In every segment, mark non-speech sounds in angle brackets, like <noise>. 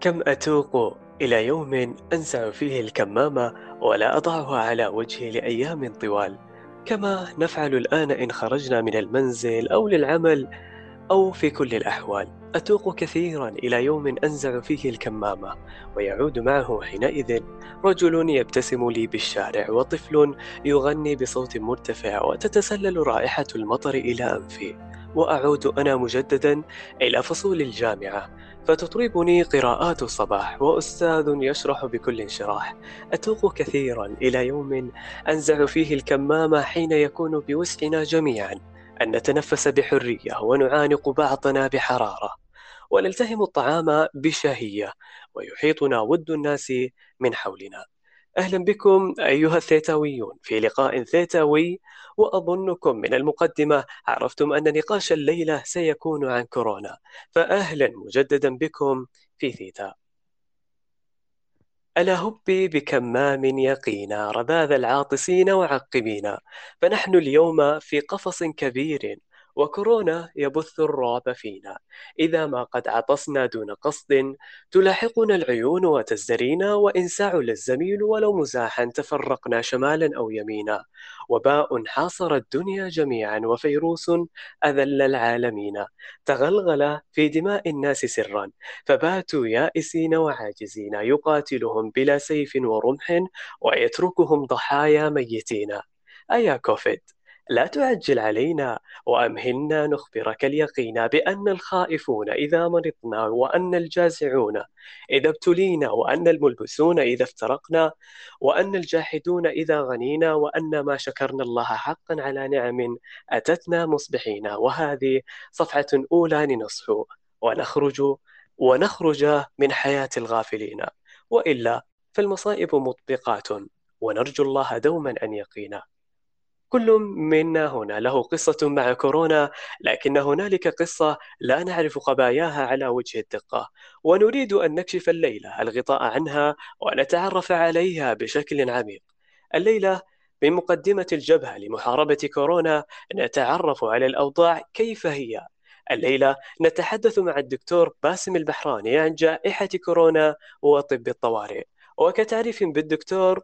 كم أتوق إلى يوم أنزع فيه الكمامة ولا أضعها على وجهي لأيام طوال؟ كما نفعل الآن إن خرجنا من المنزل أو للعمل أو في كل الأحوال. أتوق كثيرا إلى يوم أنزع فيه الكمامة ويعود معه حينئذ. رجل يبتسم لي بالشارع وطفل يغني بصوت مرتفع وتتسلل رائحة المطر إلى أنفي. وأعود أنا مجددا إلى فصول الجامعة. فتطربني قراءات الصباح وأستاذ يشرح بكل انشراح. أتوق كثيرا إلى يوم أنزع فيه الكمامة حين يكون بوسعنا جميعا أن نتنفس بحرية ونعانق بعضنا بحرارة. ونلتهم الطعام بشهية ويحيطنا ود الناس من حولنا. أهلا بكم أيها الثيتاويون في لقاء ثيتاوي وأظنكم من المقدمة عرفتم أن نقاش الليلة سيكون عن كورونا. فأهلا مجددا بكم في ثيتا. ألا هبي بكمام يقينا رذاذ العاطسين وعقبينا. فنحن اليوم في قفص كبير وكورونا يبث الرعب فينا. إذا ما قد عطسنا دون قصد تلاحقنا العيون وتزدرينا وإن سعل الزميل ولو مزاحا تفرقنا شمالا أو يمينا. وباء حاصر الدنيا جميعا وفيروس أذل العالمين. تغلغل في دماء الناس سرا. فباتوا يائسين وعاجزين يقاتلهم بلا سيف ورمح ويتركهم ضحايا ميتين. أيا كوفيد. لا تعجل علينا وأمهلنا نخبرك اليقين بأن الخائفون إذا مرضنا وأن الجازعون إذا ابتلينا وأن الملبسون إذا افترقنا وأن الجاحدون إذا غنينا وأن ما شكرنا الله حقا على نعم أتتنا مصبحين. وهذه صفحة أولى لنصحو ونخرج ونخرج من حياة الغافلين. وإلا فالمصائب مطبقات. ونرجو الله دوما أن يقينا. كل منا هنا. له قصة مع كورونا لكن هنالك قصة لا نعرف خباياها على وجه الدقة. ونريد أن نكشف الليلة الغطاء عنها ونتعرف عليها بشكل عميق. الليلة من مقدمة الجبهة لمحاربة كورونا نتعرف على الأوضاع كيف هي. الليلة نتحدث مع الدكتور باسم البحراني عن جائحة كورونا وطب الطوارئ. وكتعريف بالدكتور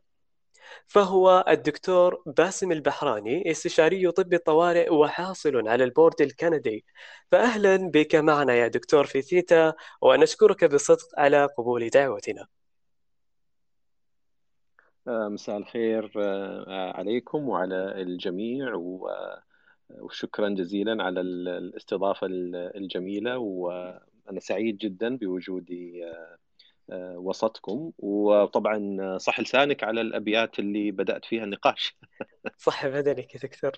فهو الدكتور باسم البحراني استشاري طب الطوارئ وحاصل على البورد الكندي. فأهلا بك معنا يا دكتور في ثيتا ونشكرك بصدق على قبول دعوتنا. آه، مساء الخير آه، عليكم وعلى الجميع وشكرا جزيلا على الاستضافة الجميلة وأنا سعيد جدا بوجودي آه، آه، وسطكم. وطبعا صح لسانك على الأبيات اللي بدأت فيها النقاش. <laughs> صح بدنك يا دكتور.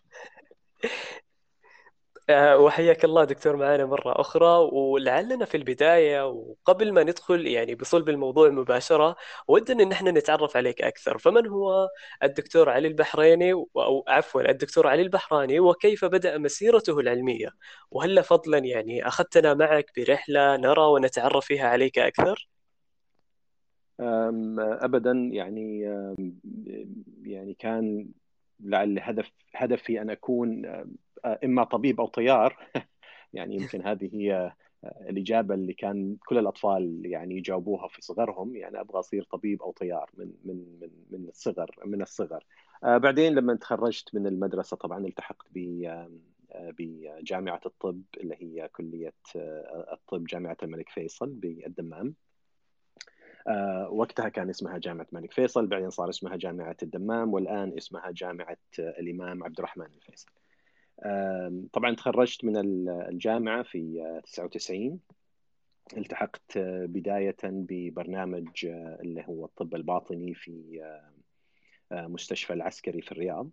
آه، وحياك الله دكتور معنا مرة أخرى. ولعلنا في البداية وقبل ما ندخل يعني بصلب الموضوع مباشرة ودنا إن إحنا نتعرف عليك أكثر. فمن هو الدكتور علي البحريني؟ أو عفوا الدكتور علي البحراني وكيف بدأ مسيرته العلمية؟ وهل فضلا يعني أخذتنا معك برحلة نرى ونتعرف فيها عليك أكثر؟ ابدا يعني يعني كان لعل هدف هدفي أن أكون إما طبيب أو طيار. <laughs> يعني يمكن هذه هي الإجابة اللي كان كل الأطفال يعني يجاوبوها في صغرهم. يعني أبغى أصير طبيب أو طيار من من من من الصغر من الصغر. بعدين لما تخرجت من المدرسة طبعا التحقت ب بجامعة الطب اللي هي كلية الطب جامعة الملك فيصل بالدمام. وقتها كان اسمها جامعة الملك فيصل بعدين صار اسمها جامعة الدمام والآن اسمها جامعة الإمام عبد الرحمن الفيصل. طبعا تخرجت من الجامعة في 99 التحقت بداية ببرنامج آه، اللي هو الطب الباطني في آه، مستشفى العسكري في الرياض.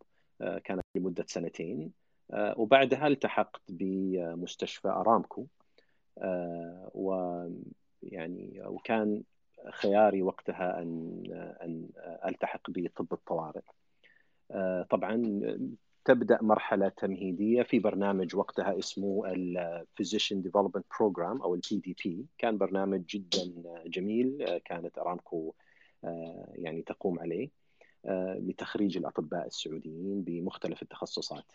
كانت لمدة سنتين. وبعدها التحقت بمستشفى أرامكو. ويعني وكان خياري وقتها أن أن ألتحق بطب الطوارئ. آه، طبعا تبدأ مرحلة تمهيدية في برنامج وقتها اسمه ال Physician Development Program أو ال PDP كان برنامج جدا جميل كانت أرامكو آه، يعني تقوم عليه آه، لتخريج الأطباء السعوديين بمختلف التخصصات.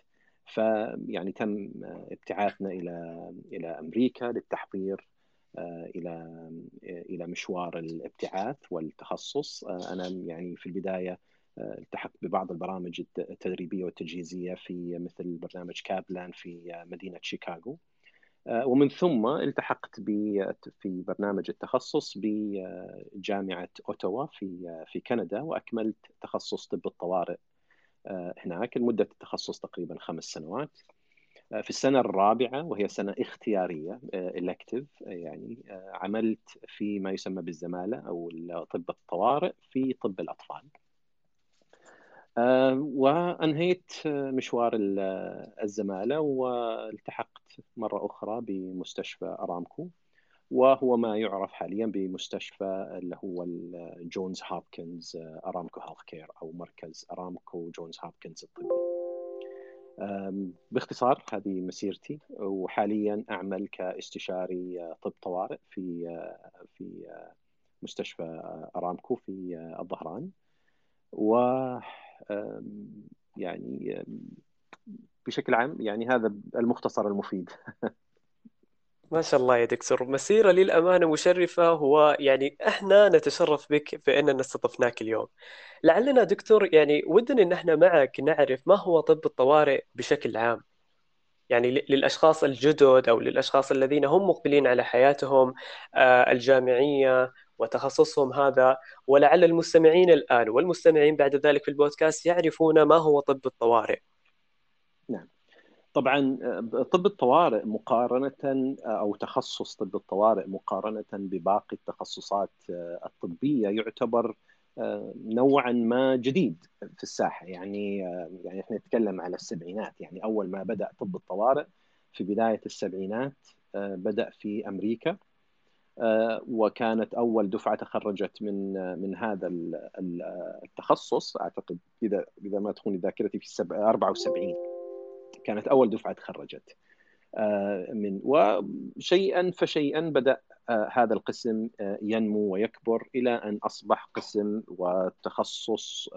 فيعني تم ابتعاثنا إلى إلى أمريكا للتحضير إلى إلى مشوار الابتعاث والتخصص. أنا يعني في البداية التحقت ببعض البرامج التدريبية والتجهيزية في مثل برنامج كابلان في مدينة شيكاغو. ومن ثم التحقت في برنامج التخصص بجامعه اوتوا في في كندا وأكملت تخصص طب الطوارئ هناك مده التخصص تقريبا خمس سنوات. في السنة الرابعة وهي سنة اختيارية إلكتيف يعني عملت في ما يسمى بالزمالة أو طب الطوارئ في طب الأطفال. وأنهيت مشوار الزمالة والتحقت مرة أخرى بمستشفى أرامكو وهو ما يعرف حاليا بمستشفى اللي هو Johns Hopkins Aramco Healthcare أو مركز أرامكو جونز هوبكنز الطبي. باختصار هذه مسيرتي وحاليا أعمل كاستشاري طب طوارئ في في مستشفى أرامكو في الظهران. و يعني بشكل عام يعني هذا المختصر المفيد. <laughs> ما شاء الله يا دكتور مسيرة للأمانة مشرفة هو يعني إحنا نتشرف بك بأننا استضفناك اليوم. لعلنا دكتور يعني ودنا إن إحنا معك نعرف ما هو طب الطوارئ بشكل عام. يعني للأشخاص الجدد أو للأشخاص الذين هم مقبلين على حياتهم الجامعية وتخصصهم هذا. ولعل المستمعين الآن والمستمعين بعد ذلك في البودكاست يعرفون ما هو طب الطوارئ. نعم. طبعا طب الطوارئ مقارنة أو تخصص طب الطوارئ مقارنة بباقي التخصصات الطبية يعتبر نوعا ما جديد في الساحة. يعني يعني إحنا نتكلم على السبعينات. يعني أول ما بدأ طب الطوارئ في بداية السبعينات بدأ في أمريكا وكانت أول دفعة تخرجت من من هذا التخصص. أعتقد إذا إذا ما تخوني ذاكرتي في 74 كانت أول دفعة تخرجت. من وشيئا فشيئا بدأ هذا القسم ينمو ويكبر إلى أن أصبح قسم وتخصص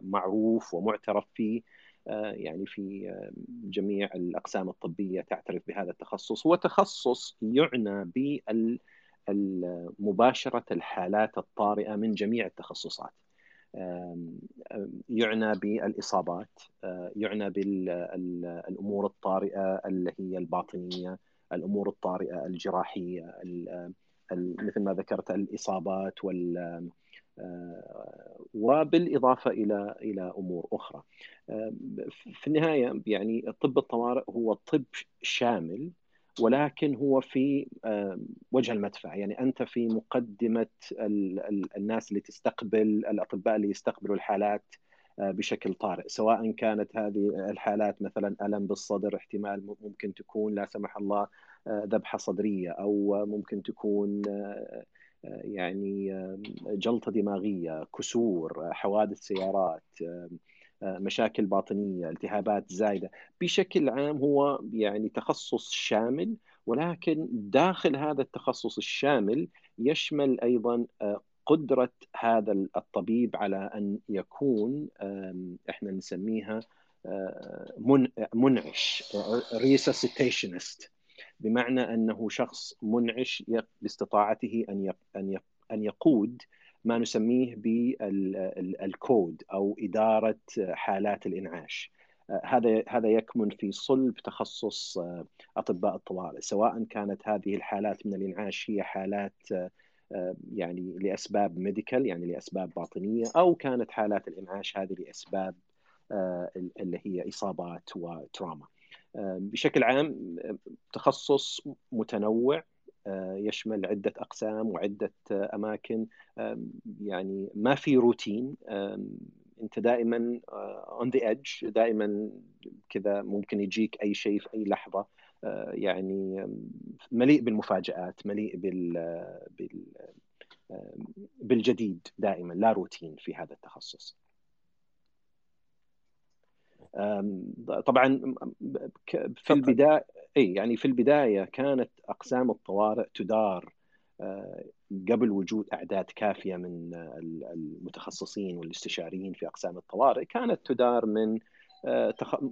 معروف ومعترف فيه يعني في جميع الأقسام الطبية تعترف بهذا التخصص. هو تخصص يعنى بمباشره الحالات الطارئة من جميع التخصصات. يعنى بالإصابات يعنى بالامور الطارئة اللي هي الباطنية الأمور الطارئة الجراحية مثل ما ذكرت الإصابات وال وبالإضافة إلى إلى أمور أخرى. في النهاية يعني طب الطوارئ هو طب شامل ولكن هو في وجه المدفع. يعني أنت في مقدمة الناس اللي تستقبل الأطباء اللي يستقبلوا الحالات بشكل طارئ. سواء كانت هذه الحالات مثلا ألم بالصدر احتمال ممكن تكون لا سمح الله ذبحة صدرية أو ممكن تكون يعني جلطة دماغية كسور حوادث سيارات مشاكل باطنية، التهابات زايدة، بشكل عام هو يعني تخصص شامل ولكن داخل هذا التخصص الشامل يشمل أيضا قدرة هذا الطبيب على أن يكون إحنا نسميها منعش ريسسيتيشنست بمعنى أنه شخص منعش باستطاعته أن أن يقود ما نسميه بالكود أو إدارة حالات الإنعاش. هذا هذا يكمن في صلب تخصص أطباء الطوارئ. سواء كانت هذه الحالات من الإنعاش هي حالات يعني لأسباب ميديكال يعني لأسباب باطنية أو كانت حالات الإنعاش هذه لأسباب اللي هي إصابات وتراما. بشكل عام تخصص متنوع يشمل عدة أقسام وعدة أماكن. يعني ما في روتين. أنت دائما on the edge دائما كذا ممكن يجيك أي شيء في أي لحظة. يعني مليء بالمفاجآت مليء بال, بال بالجديد دائما لا روتين في هذا التخصص. طبعا في البداية إي يعني في البداية كانت أقسام الطوارئ تدار قبل وجود أعداد كافية من المتخصصين والاستشاريين في أقسام الطوارئ كانت تدار من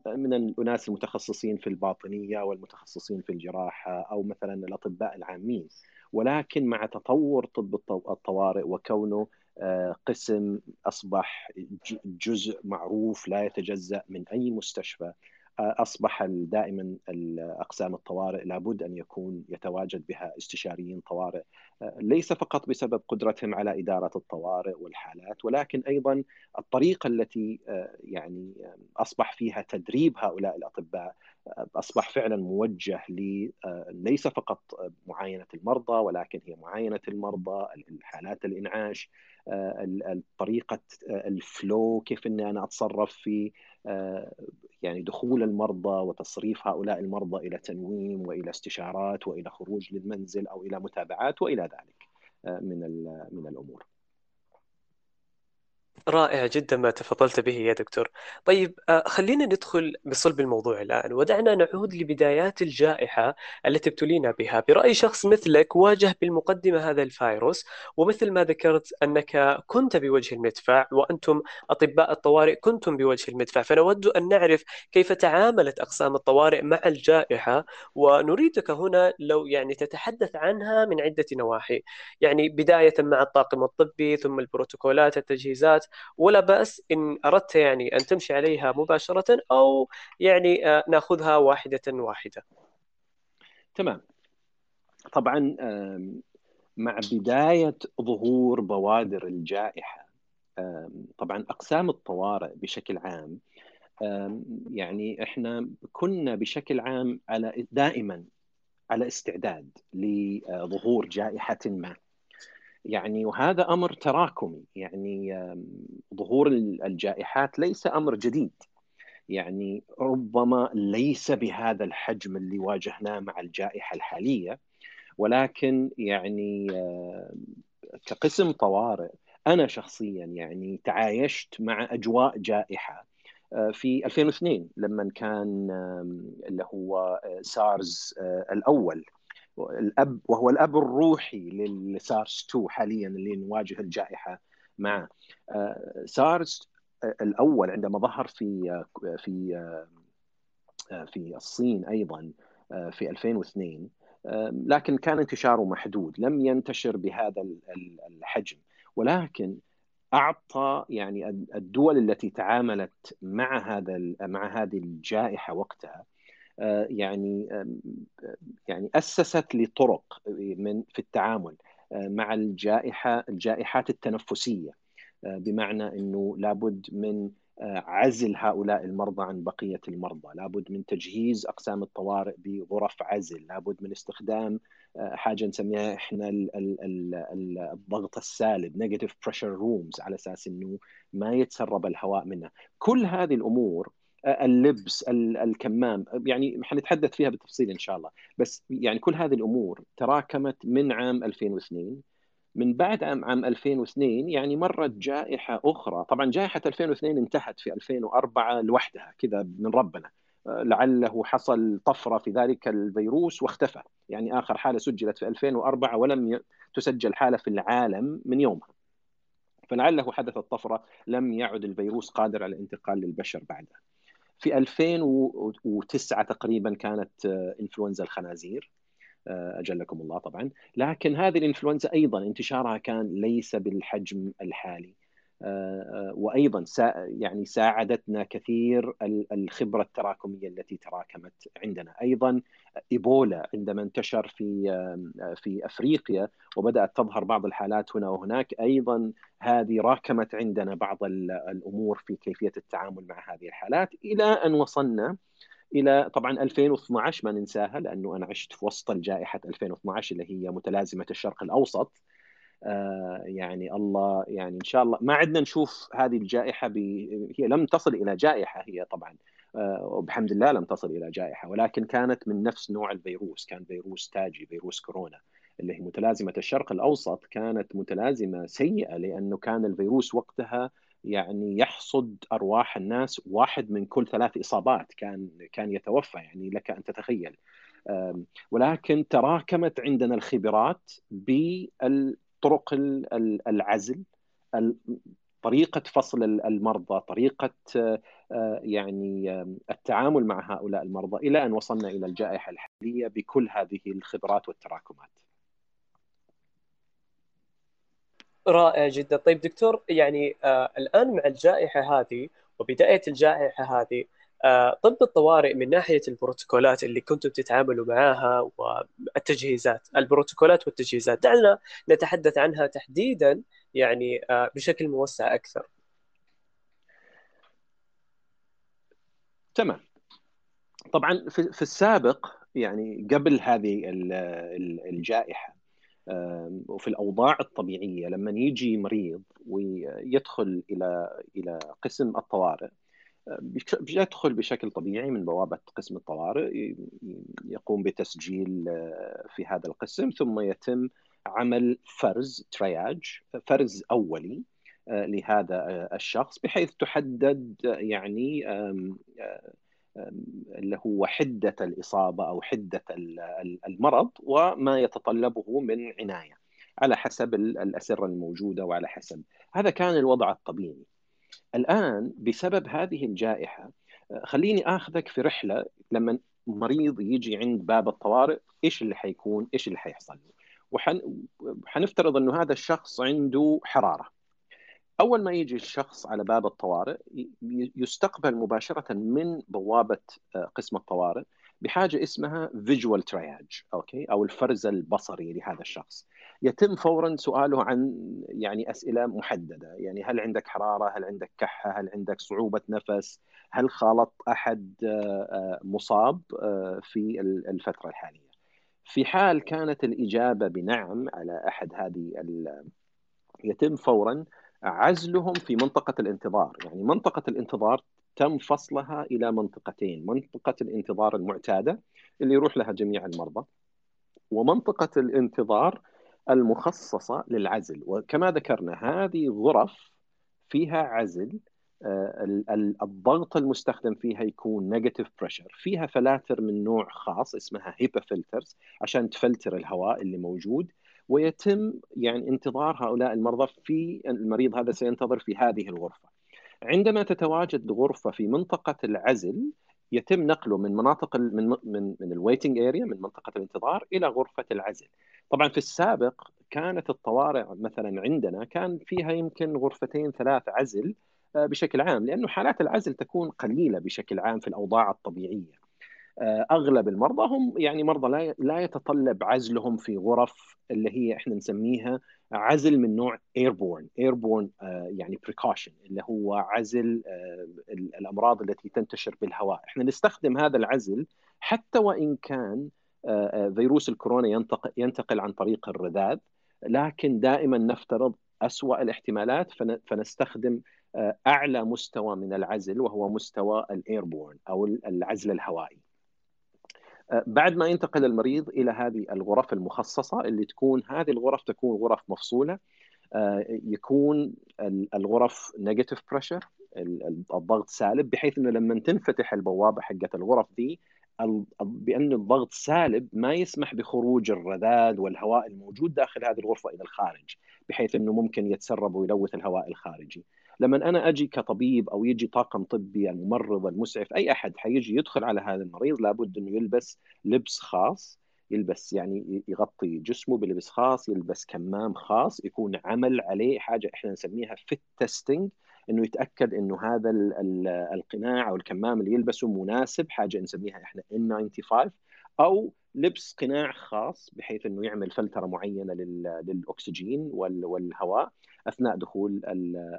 من الأناس المتخصصين في الباطنية والمتخصصين في الجراحة أو مثلا الأطباء العامين. ولكن مع تطور طب الطوارئ وكونه قسم أصبح جزء معروف لا يتجزأ من أي مستشفى أصبح دائما اقسام الطوارئ لابد أن يكون يتواجد بها استشاريين طوارئ. ليس فقط بسبب قدرتهم على إدارة الطوارئ والحالات ولكن أيضا الطريقة التي يعني أصبح فيها تدريب هؤلاء الأطباء أصبح فعلا موجه ليس فقط معاينة المرضى ولكن هي معاينة المرضى الحالات الإنعاش طريقة الفلو كيف إني أنا أتصرف في يعني دخول المرضى وتصريف هؤلاء المرضى إلى تنويم وإلى استشارات وإلى خروج للمنزل أو إلى متابعات وإلى ذلك من من الأمور. رائع جدا ما تفضلت به يا دكتور. طيب آه، خلينا ندخل بصلب الموضوع الآن. ودعنا نعود لبدايات الجائحة التي ابتلينا بها. برأي شخص مثلك واجه بالمقدمة هذا الفيروس ومثل ما ذكرت أنك كنت بوجه المدفع وأنتم أطباء الطوارئ كنتم بوجه المدفع. فنود أن نعرف كيف تعاملت أقسام الطوارئ مع الجائحة ونريدك هنا لو يعني تتحدث عنها من عدة نواحي. يعني بداية مع الطاقم الطبي ثم البروتوكولات التجهيزات ولا بأس إن أردت يعني أن تمشي عليها مباشرة أو يعني آه، نأخذها واحدة واحدة. تمام. طبعا مع بداية ظهور بوادر الجائحة طبعا أقسام الطوارئ بشكل عام يعني إحنا كنا بشكل عام على دائما على استعداد لظهور جائحة ما. يعني وهذا أمر تراكمي. يعني ظهور الجائحات ليس أمر جديد. يعني ربما ليس بهذا الحجم اللي واجهناه مع الجائحة الحالية ولكن يعني كقسم طوارئ أنا شخصيا يعني تعايشت مع أجواء جائحة. آه، في 2002 لما كان اللي هو سارز آه، الأول. الأب وهو الأب الروحي للسارس 2 حاليا اللي نواجه الجائحة معه. آه، سارس آه، الأول عندما ظهر في آه، في في الصين أيضا في 2002 لكن كان انتشاره محدود. لم ينتشر بهذا الحجم. ولكن أعطى يعني الدول التي تعاملت مع هذا مع هذه الجائحة وقتها آه، يعني يعني أسست لطرق من في التعامل آه، مع الجائحة الجائحات التنفسية آه، بمعنى إنه لابد من عزل هؤلاء المرضى عن بقية المرضى، لابد من تجهيز أقسام الطوارئ بغرف عزل، لابد من استخدام حاجة نسميها إحنا الضغط السالب negative pressure rooms على أساس إنه ما يتسرب الهواء منها، كل هذه الأمور اللبس الكمام يعني حنتحدث فيها بالتفصيل إن شاء الله. بس يعني كل هذه الأمور تراكمت من عام 2002 من بعد عام عام 2002 يعني مرت جائحة أخرى. طبعا جائحة 2002 انتهت في 2004 لوحدها كذا من ربنا. لعله حصل طفرة في ذلك الفيروس واختفى. يعني آخر حالة سجلت في 2004 ولم تسجل حالة في العالم من يومها. فلعله حدثت طفره لم يعد الفيروس قادر على الانتقال للبشر بعدها. في 2009 تقريبا كانت آه، إنفلونزا الخنازير. آه، أجلكم الله طبعا. لكن هذه الإنفلونزا أيضا انتشارها كان ليس بالحجم الحالي. وأيضا يعني ساعدتنا كثير الخبرة التراكمية التي تراكمت عندنا. أيضا إيبولا عندما انتشر في في أفريقيا وبدأت تظهر بعض الحالات هنا وهناك أيضا هذه راكمت عندنا بعض الأمور في كيفية التعامل مع هذه الحالات إلى أن وصلنا إلى طبعا 2012 ما ننساها لأنه أنا عشت في وسط الجائحة 2012 اللي هي متلازمة الشرق الأوسط. يعني الله يعني إن شاء الله. ما عدنا نشوف هذه الجائحة ب... هي لم تصل إلى جائحة هي طبعا. آه، وبحمد الله لم تصل إلى جائحة. ولكن كانت من نفس نوع الفيروس. كان فيروس تاجي فيروس كورونا اللي هي متلازمة الشرق الأوسط. كانت متلازمة سيئة لأنه كان الفيروس وقتها يعني يحصد أرواح الناس واحد من كل ثلاث إصابات كان كان يتوفى. يعني لك أن تتخيل. ولكن تراكمت عندنا الخبرات بال طرق العزل طريقة فصل المرضى طريقة آه، يعني آه، التعامل مع هؤلاء المرضى إلى أن وصلنا إلى الجائحة الحالية بكل هذه الخبرات والتراكمات. رائع جدا. طيب دكتور يعني آه، الآن مع الجائحة هذه وبداية الجائحة هذه طب الطوارئ من ناحية البروتوكولات اللي كنتم تتعاملوا معها والتجهيزات البروتوكولات والتجهيزات دعنا نتحدث عنها تحديدا يعني آه بشكل موسع أكثر. تمام. طبعا في, في السابق يعني قبل هذه الجائحة وفي الأوضاع الطبيعية لما يجي مريض ويدخل إلى إلى قسم الطوارئ يدخل بشكل طبيعي من بوابة قسم الطوارئ يقوم بتسجيل في هذا القسم ثم يتم عمل فرز ترياج فرز أولي لهذا الشخص بحيث تحدد يعني اللي هو حدة الإصابة أو حدة المرض وما يتطلبه من عناية على حسب الأسرة الموجودة وعلى حسب. هذا كان الوضع الطبيعي. الآن بسبب هذه الجائحة خليني آخذك في رحلة. لما مريض يجي عند باب الطوارئ إيش اللي حيكون؟ إيش اللي حيحصل؟ له وحنفترض إنه هذا الشخص عنده حرارة. أول ما يجي الشخص على باب الطوارئ يستقبل مباشرة من بوابة آه، قسم الطوارئ بحاجة اسمها visual triage okay؟ أو الفرز البصري لهذا الشخص. يتم فورا سؤاله عن يعني أسئلة محددة. يعني هل عندك حرارة؟ هل عندك كحة؟ هل عندك صعوبة نفس؟ هل خالط أحد آه، آه، مصاب في الفترة الحالية؟ في حال كانت الإجابة بنعم على أحد هذه يتم فورا عزلهم في منطقة الانتظار. يعني منطقة الانتظار تم فصلها إلى منطقتين. منطقة الانتظار المعتادة اللي يروح لها جميع المرضى ومنطقة الانتظار المخصصة للعزل وكما ذكرنا هذه غرف فيها عزل آه، الضغط المستخدم فيها يكون negative pressure فيها فلاتر من نوع خاص اسمها HEPA filters عشان تفلتر الهواء اللي موجود ويتم يعني انتظار هؤلاء المرضى في المريض هذا سينتظر في هذه الغرفة. عندما تتواجد غرفة في منطقة العزل يتم نقله من مناطق من من من ال waiting area من منطقة الانتظار إلى غرفة العزل. طبعا في السابق كانت الطوارئ مثلا عندنا كان فيها يمكن غرفتين ثلاث عزل آه، بشكل عام لأنه حالات العزل تكون قليلة بشكل عام في الأوضاع الطبيعية. آه، أغلب المرضى هم يعني مرضى لا لا يتطلب عزلهم في غرف اللي هي إحنا نسميها عزل من نوع airborne airborne يعني precaution اللي هو عزل آه، الأمراض التي تنتشر بالهواء. إحنا نستخدم هذا العزل حتى وإن كان آه، فيروس الكورونا ينتقل ينتقل عن طريق الرذاذ لكن دائما نفترض أسوأ الاحتمالات فنستخدم أعلى مستوى من العزل وهو مستوى ال airborne أو العزل الهوائي. بعد ما ينتقل المريض إلى هذه الغرف المخصصة اللي تكون هذه الغرف تكون غرف مفصولة. آه، يكون الغرف negative pressure الضغط سالب بحيث إنه لما تنفتح البوابة حقت الغرف دي بأن الضغط سالب ما يسمح بخروج الرذاذ والهواء الموجود داخل هذه الغرفة إلى الخارج بحيث إنه ممكن يتسرب ويلوث الهواء الخارجي. لما أنا أجي كطبيب أو يجي طاقم طبي الممرض المسعف أي أحد حيجي يدخل على هذا المريض لابد إنه يلبس لبس خاص يلبس يعني يغطي جسمه بلبس خاص يلبس كمام خاص يكون عمل عليه حاجة إحنا نسميها fit testing إنه يتأكد إنه هذا القناع أو الكمام اللي يلبسه مناسب حاجة نسميها إحنا N95 أو لبس قناع خاص بحيث إنه يعمل فلترة معينة للأكسجين والهواء أثناء دخول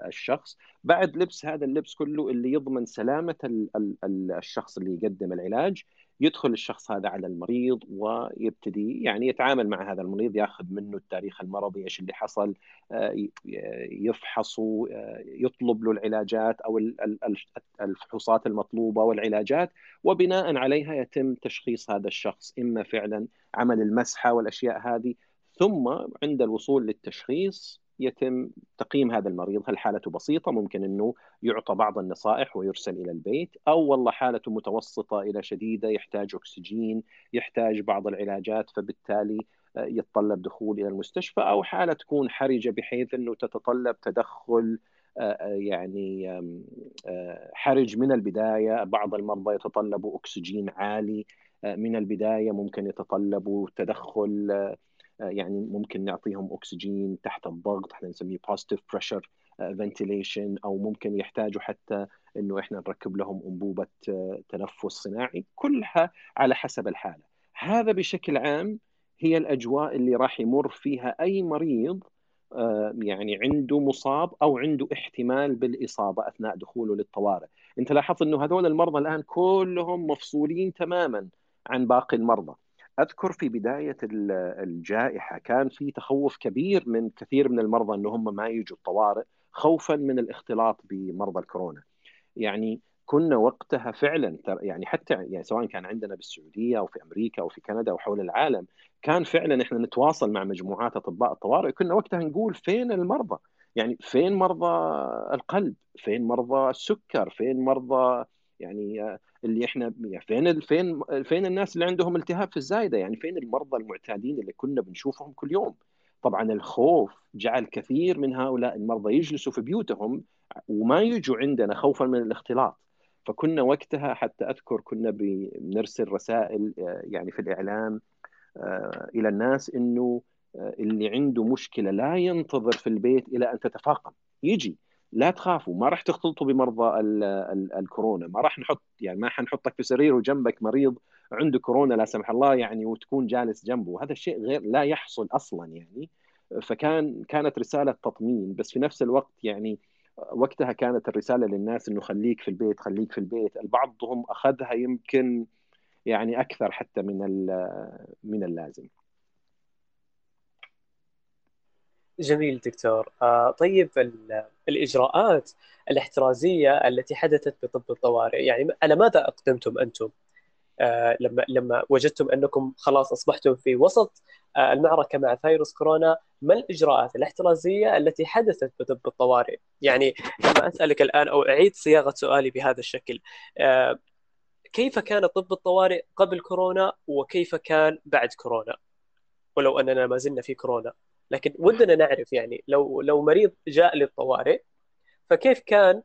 الشخص. بعد لبس هذا اللبس كله اللي يضمن سلامة الشخص اللي يقدم العلاج يدخل الشخص هذا على المريض ويبتدي يعني يتعامل مع هذا المريض ياخذ منه التاريخ المرضي إيش اللي حصل آه، يفحصه آه، يطلب له العلاجات أو الفحوصات المطلوبة والعلاجات وبناء عليها يتم تشخيص هذا الشخص إما فعلا عمل المسحة والأشياء هذه ثم عند الوصول للتشخيص يتم تقييم هذا المريض؟ هل حالته بسيطة؟ ممكن أنه يعطى بعض النصائح ويرسل إلى البيت أو والله حالته متوسطة إلى شديدة يحتاج أكسجين يحتاج بعض العلاجات فبالتالي آه، يتطلب دخول إلى المستشفى أو حالة تكون حرجة بحيث أنه تتطلب تدخل آه، آه، يعني حرج من البداية. بعض المرضى يتطلبوا أكسجين عالي من البداية ممكن يتطلبوا تدخل يعني ممكن نعطيهم أكسجين تحت الضغط إحنا نسميه positive pressure ventilation أو ممكن يحتاجوا حتى إنه إحنا نركب لهم أنبوبة تنفس صناعي كلها على حسب الحالة. هذا بشكل عام هي الأجواء اللي راح يمر فيها أي مريض يعني عنده مصاب أو عنده احتمال بالإصابة أثناء دخوله للطوارئ. أنت لاحظت إنه هذول المرضى الآن كلهم مفصولين تماما عن باقي المرضى. أذكر في بداية الجائحة كان في تخوف كبير من كثير من المرضى انه هم ما يجوا الطوارئ خوفا من الاختلاط بمرضى الكورونا. يعني كنا وقتها فعلا يعني حتى يعني سواء كان عندنا بالسعودية أو في أمريكا أو في كندا أو حول العالم كان فعلا إحنا نتواصل مع مجموعات أطباء الطوارئ كنا وقتها نقول فين المرضى؟ يعني فين مرضى القلب؟ فين مرضى السكر؟ فين مرضى يعني اللي إحنا فين فين فين الناس اللي عندهم التهاب في الزايدة؟ يعني فين المرضى المعتادين اللي كنا بنشوفهم كل يوم؟ طبعا الخوف جعل كثير من هؤلاء المرضى يجلسوا في بيوتهم وما يجوا عندنا خوفا من الاختلاط. فكنا وقتها حتى أذكر كنا بنرسل رسائل يعني في الإعلام إلى الناس إنه اللي عنده مشكلة لا ينتظر في البيت إلى أن تتفاقم. يجي لا تخافوا ما راح تختلطوا بمرضى ال ال الكورونا ما راح نحط يعني ما حنحطك في سرير وجنبك مريض عنده كورونا لا سمح الله يعني وتكون جالس جنبه هذا الشيء غير لا يحصل أصلا يعني. فكان كانت رسالة تطمين بس في نفس الوقت يعني وقتها كانت الرسالة للناس إنه خليك في البيت خليك في البيت البعضهم أخذها يمكن يعني أكثر حتى من من اللازم. جميل دكتور. آه طيب الإجراءات الاحترازية التي حدثت بطب الطوارئ يعني على ماذا أقدمتم أنتم؟ آه لما لما وجدتم أنكم خلاص أصبحتم في وسط آه المعركة مع فيروس كورونا ما الإجراءات الاحترازية التي حدثت بطب الطوارئ؟ يعني لما أسألك الآن أو أعيد صياغة سؤالي بهذا الشكل كيف كان طب الطوارئ قبل كورونا وكيف كان بعد كورونا؟ ولو أننا ما زلنا في كورونا. لكن ودنا نعرف يعني لو لو مريض جاء للطوارئ فكيف كان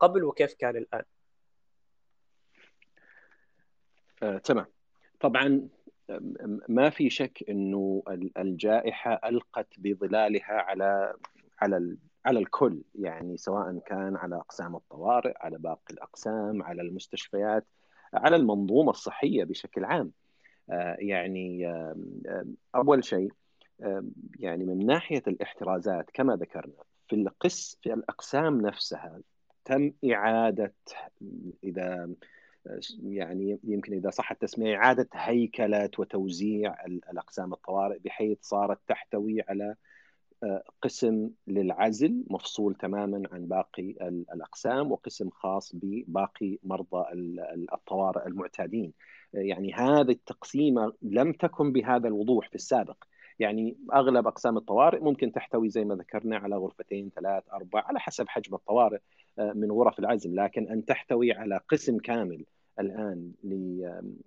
قبل وكيف كان الآن؟ آه، تمام طبعا ما في شك إنه الجائحة ألقت بظلالها على على على الكل يعني سواء كان على أقسام الطوارئ على باقي الأقسام على المستشفيات على المنظومة الصحية بشكل عام يعني أول شيء يعني من ناحية الاحترازات كما ذكرنا في القس في الأقسام نفسها تم إعادة إذا يعني يمكن إذا صح التسمية إعادة هيكله وتوزيع الأقسام الطوارئ بحيث صارت تحتوي على قسم للعزل مفصول تماما عن باقي الأقسام وقسم خاص بباقي مرضى الطوارئ المعتادين. يعني هذه التقسيمة لم تكن بهذا الوضوح في السابق. يعني أغلب أقسام الطوارئ ممكن تحتوي زي ما ذكرنا على غرفتين ثلاث أربع على حسب حجم الطوارئ من غرف العزل لكن أن تحتوي على قسم كامل الآن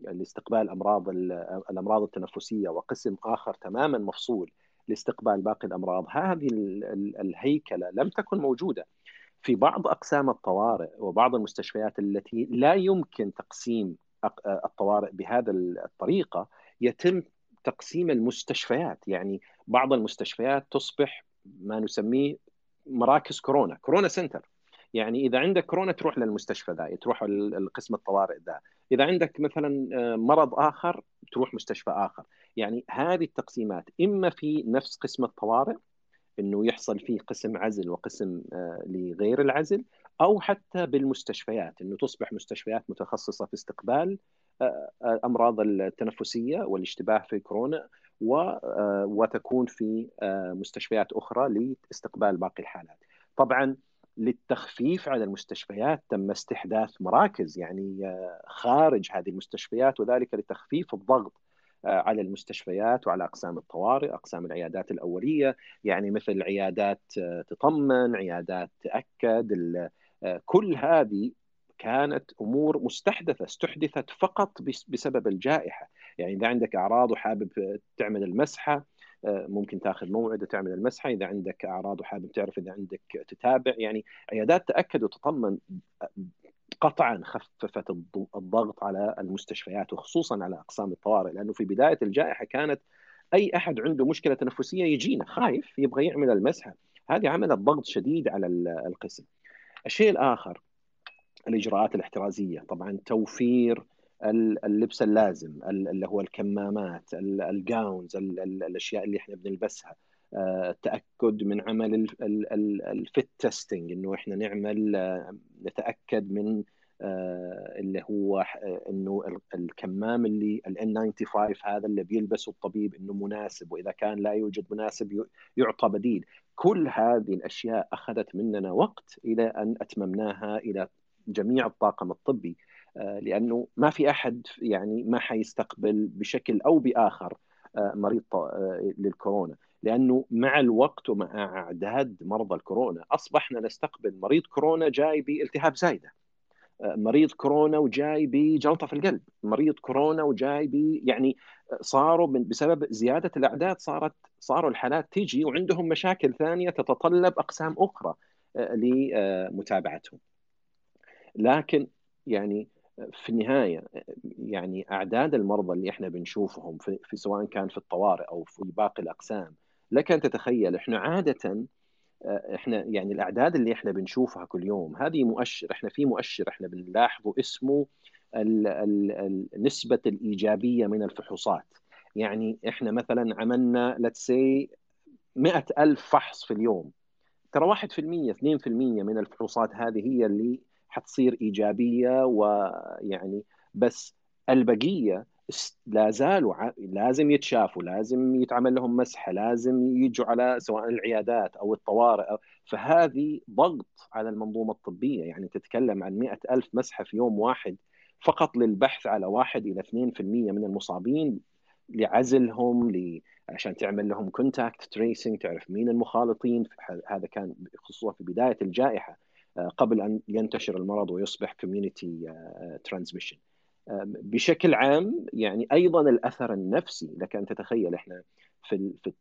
لاستقبال أمراض الأمراض التنفسية وقسم آخر تماما مفصول لاستقبال باقي الأمراض هذه الهيكلة لم تكن موجودة في بعض أقسام الطوارئ وبعض المستشفيات التي لا يمكن تقسيم الطوارئ بهذا الطريقة يتم تقسيم المستشفيات. يعني بعض المستشفيات تصبح ما نسميه مراكز كورونا كورونا center. يعني إذا عندك كورونا تروح للمستشفى ذا تروح القسم الطوارئ ذا. إذا عندك مثلا مرض آخر تروح مستشفى آخر. يعني هذه التقسيمات إما في نفس قسم الطوارئ إنه يحصل فيه قسم عزل وقسم لغير العزل أو حتى بالمستشفيات إنه تصبح مستشفيات متخصصة في استقبال الأمراض التنفسية والاشتباه في كورونا وتكون في مستشفيات أخرى لاستقبال باقي الحالات. طبعا للتخفيف على المستشفيات تم استحداث مراكز يعني خارج هذه المستشفيات وذلك لتخفيف الضغط على المستشفيات وعلى أقسام الطوارئ، أقسام العيادات الأولية، يعني مثل عيادات تطمن، عيادات تأكد، كل هذه كانت أمور مستحدثة استحدثت فقط بسبب الجائحة، يعني إذا عندك أعراض وحابب تعمل المسحة ممكن تأخذ موعد وتعمل المسحة، إذا عندك أعراض وحابب تعرف إذا عندك تتابع، يعني عيادات تأكد وتطمن قطعا خففت الضغط على المستشفيات وخصوصا على أقسام الطوارئ لأنه في بداية الجائحة كانت أي أحد عنده مشكلة تنفسية يجينا خايف يبغى يعمل المسحة. هذه عملت ضغط شديد على القسم. الشيء الآخر الإجراءات الاحترازية. طبعا توفير اللبس اللازم اللي هو الكمامات الجاونز الأشياء اللي إحنا بنلبسها. التأكد من عمل ال fit testing إنه إحنا نعمل نتأكد من آه، اللي هو آه، إنه الكمام اللي ال N95 هذا اللي بيلبسه الطبيب إنه مناسب وإذا كان لا يوجد مناسب يعطى بديل. كل هذه الأشياء أخذت مننا وقت إلى أن أتممناها إلى جميع الطاقم الطبي آه، لأنه ما في أحد يعني ما حيستقبل بشكل أو بآخر مريض للكورونا. لأنه مع الوقت ومع أعداد مرضى الكورونا أصبحنا نستقبل مريض كورونا جاي بالتهاب زايدة. مريض كورونا وجاي بجلطة في القلب، مريض كورونا وجاي ب يعني صاروا بسبب زيادة الأعداد صارت صاروا الحالات تيجي وعندهم مشاكل ثانية تتطلب أقسام أخرى آه، لمتابعتهم. لكن يعني في النهاية يعني أعداد المرضى اللي إحنا بنشوفهم في, في سواء كان في الطوارئ أو في باقي الأقسام لك أن تتخيل إحنا عادة آه، إحنا يعني الأعداد اللي إحنا بنشوفها كل يوم هذه مؤشر إحنا في مؤشر إحنا بنلاحظه اسمه ال نسبة الإيجابية من الفحوصات. يعني إحنا مثلا عملنا let's say 100 ألف فحص في اليوم. ترى 1% 2% من الفحوصات هذه هي اللي حتصير إيجابية ويعني بس البقية لا زالوا لازم يتشافوا لازم يتعمل لهم مسحة لازم يجوا على سواء العيادات أو الطوارئ فهذه ضغط على المنظومة الطبية يعني تتكلم عن مئة ألف مسحة في يوم واحد فقط للبحث على واحد إلى 2% من المصابين لعزلهم ل... عشان تعمل لهم contact tracing تعرف مين المخالطين هذا كان خصوصا في بداية الجائحة. قبل أن ينتشر المرض ويصبح community transmission بشكل عام يعني أيضا الأثر النفسي لك أن تتخيل إحنا في في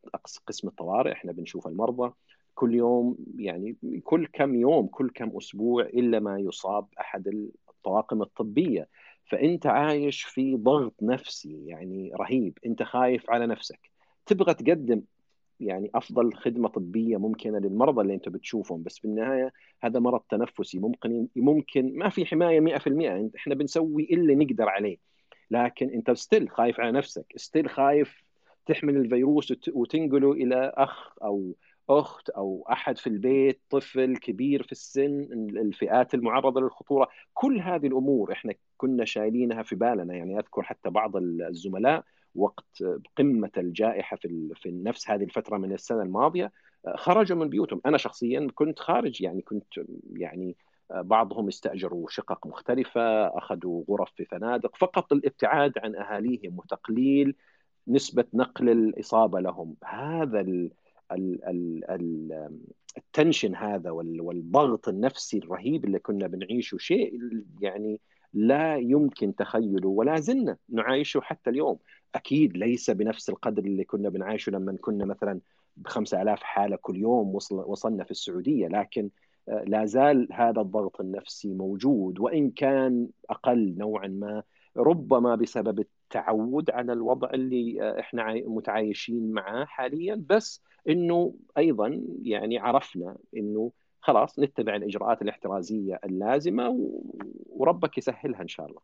قسم الطوارئ إحنا بنشوف المرضى كل يوم يعني كل كم يوم كل كم أسبوع إلا ما يصاب أحد الطواقم الطبية. فأنت عايش في ضغط نفسي يعني رهيب. أنت خايف على نفسك. تبغى تقدم يعني أفضل خدمة طبية ممكنة للمرضى اللي أنت بتشوفهم بس في النهاية هذا مرض تنفسي ممكن ممكن ما في حماية 100% إحنا بنسوي اللي نقدر عليه. لكن أنت still خايف على نفسك still خايف تحمل الفيروس وتنقله إلى أخ أو أخت أو أحد في البيت طفل كبير في السن الفئات المعرضة للخطورة. كل هذه الأمور إحنا كنا شايلينها في بالنا. يعني أذكر حتى بعض الزملاء وقت قمه الجائحة في في نفس هذه الفترة من السنة الماضية خرجوا من بيوتهم. أنا شخصيا كنت خارج يعني كنت يعني بعضهم استأجروا شقق مختلفة أخذوا غرف في فنادق فقط الابتعاد عن أهاليهم وتقليل نسبة نقل الإصابة لهم. هذا ال ال ال التنشن هذا والضغط النفسي الرهيب اللي كنا بنعيشه شيء يعني لا يمكن تخيله ولا زلنا نعايشه حتى اليوم. أكيد ليس بنفس القدر اللي كنا بنعيشه لما كنا مثلا ب 5000 حالة كل يوم وصل وصلنا في السعودية لكن آه، لا زال هذا الضغط النفسي موجود وإن كان أقل نوعا ما ربما بسبب التعود على الوضع اللي آه، إحنا متعايشين معه حاليا. بس إنه أيضا يعني عرفنا إنه خلاص نتبع الإجراءات الاحترازية اللازمة وربك يسهلها إن شاء الله.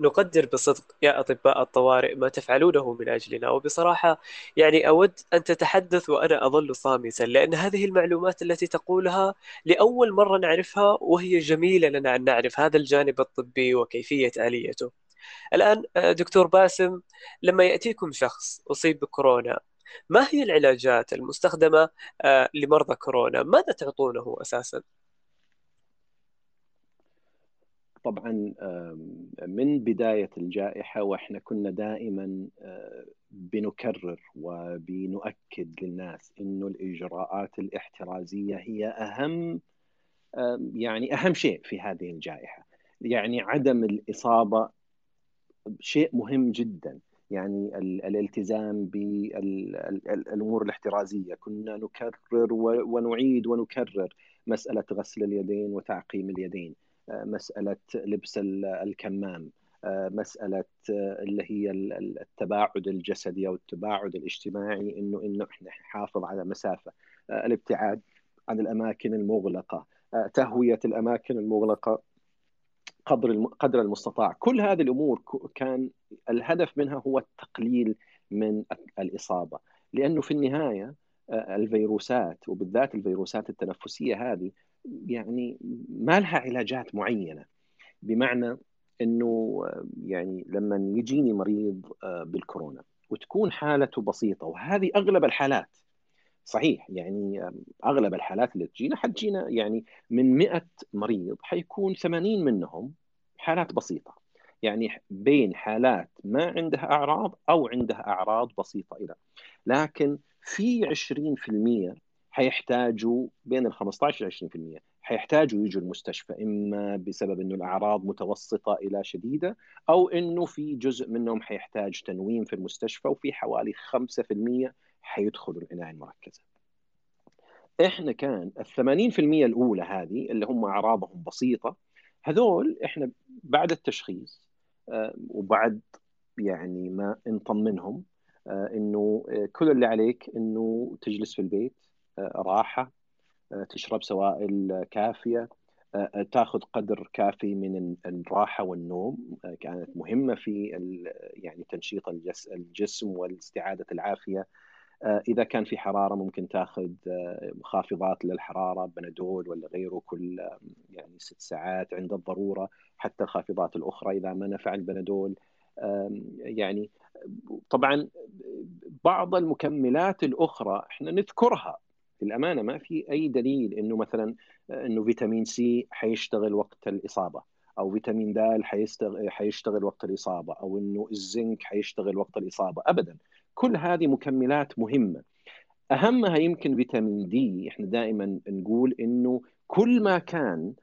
نقدر بصدق يا أطباء الطوارئ ما تفعلونه من أجلنا وبصراحة يعني أود أن تتحدث وأنا أظل صامتا لأن هذه المعلومات التي تقولها لأول مرة نعرفها وهي جميلة لنا أن نعرف هذا الجانب الطبي وكيفية آليته الآن آه، دكتور باسم لما يأتيكم شخص أصيب بكورونا ما هي العلاجات المستخدمة آه، لمرضى كورونا؟ ماذا تعطونه أساساً؟ طبعا من بداية الجائحة وإحنا كنا دائما بنكرر وبنؤكد للناس إنه الإجراءات الاحترازية هي أهم يعني أهم شيء في هذه الجائحة. يعني عدم الإصابة شيء مهم جدا. يعني الالتزام بالأمور الاحترازية. كنا نكرر ونعيد ونكرر مسألة غسل اليدين وتعقيم اليدين مسألة لبس الكمام مسألة اللي هي التباعد الجسدي أو التباعد الاجتماعي إنه إنه إحنا نحافظ على مسافة الابتعاد عن الأماكن المغلقة تهوية الأماكن المغلقة. قدر قدر المستطاع. كل هذه الأمور كان الهدف منها هو التقليل من الإصابة. لأنه في النهاية الفيروسات وبالذات الفيروسات التنفسية هذه يعني ما لها علاجات معينة. بمعنى إنه يعني لما يجيني مريض بالكورونا وتكون حالته بسيطة وهذه أغلب الحالات صحيح يعني أغلب الحالات اللي تجينا حتجينا يعني من 100 مريض حيكون 80 منهم حالات بسيطة يعني بين حالات ما عندها أعراض أو عندها أعراض بسيطة إلى لكن في 20% حيحتاجوا بين ال 15 ل 20% حيحتاجوا يجوا المستشفى إما بسبب إنه الأعراض متوسطة إلى شديدة أو إنه في جزء منهم حيحتاج تنويم في المستشفى وفي حوالي 5% حيدخلوا العناية المركزة. إحنا كان ال 80% الأولى هذه اللي هم أعراضهم بسيطة هذول إحنا بعد التشخيص وبعد يعني ما نطمنهم إنه كل اللي عليك إنه تجلس في البيت راحة تشرب سوائل كافية تاخذ قدر كافي من الراحة والنوم كانت مهمة في يعني تنشيط الجسم واستعاده العافية إذا كان في حرارة ممكن تاخذ خافضات للحرارة بنادول ولا غيره كل يعني ست ساعات عند الضرورة حتى الخافضات الأخرى إذا ما نفع البنادول يعني طبعا بعض المكملات الأخرى إحنا نذكرها. للأمانة ما في أي دليل إنه مثلا إنه فيتامين سي حيشتغل وقت الإصابة أو فيتامين د حيشتغل وقت الإصابة أو إنه الزنك حيشتغل وقت الإصابة ابدا. كل هذه مكملات مهمة. أهمها يمكن فيتامين دي إحنا دائما نقول إنه كل ما كان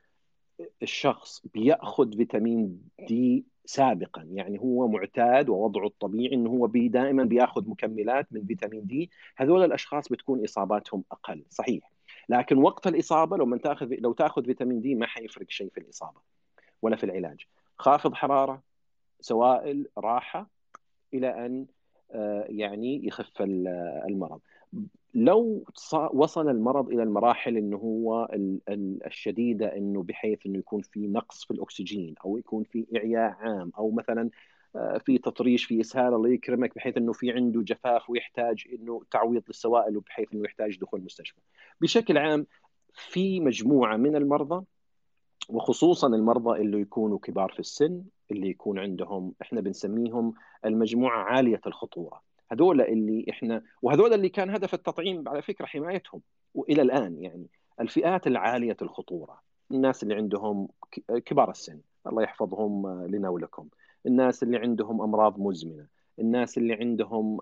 الشخص بيأخذ فيتامين دي سابقا يعني هو معتاد ووضعه الطبيعي إنه هو بي دائما بيأخذ مكملات من فيتامين دي هذول الأشخاص بتكون إصاباتهم أقل صحيح. لكن وقت الإصابة لو من تأخذ لو تأخذ فيتامين دي ما حيفرق شيء في الإصابة ولا في العلاج. خافض حرارة سوائل راحة إلى أن يعني يخف المرض لو وصل المرض إلى المراحل إنه هو الشديدة إنه بحيث إنه يكون في نقص في الأكسجين أو يكون في إعياء عام أو مثلا في تطريش في إسهال الله يكرمك بحيث إنه في عنده جفاف ويحتاج إنه تعويض للسوائل وبحيث إنه يحتاج دخول المستشفى. بشكل عام في مجموعة من المرضى وخصوصا المرضى اللي يكونوا كبار في السن اللي يكون عندهم إحنا بنسميهم المجموعة عالية الخطورة. هذول اللي إحنا وهذول اللي كان هدف التطعيم على فكرة حمايتهم وإلى الآن يعني الفئات العالية الخطورة. الناس اللي عندهم كبار السن الله يحفظهم لنا ولكم. الناس اللي عندهم أمراض مزمنة. الناس اللي عندهم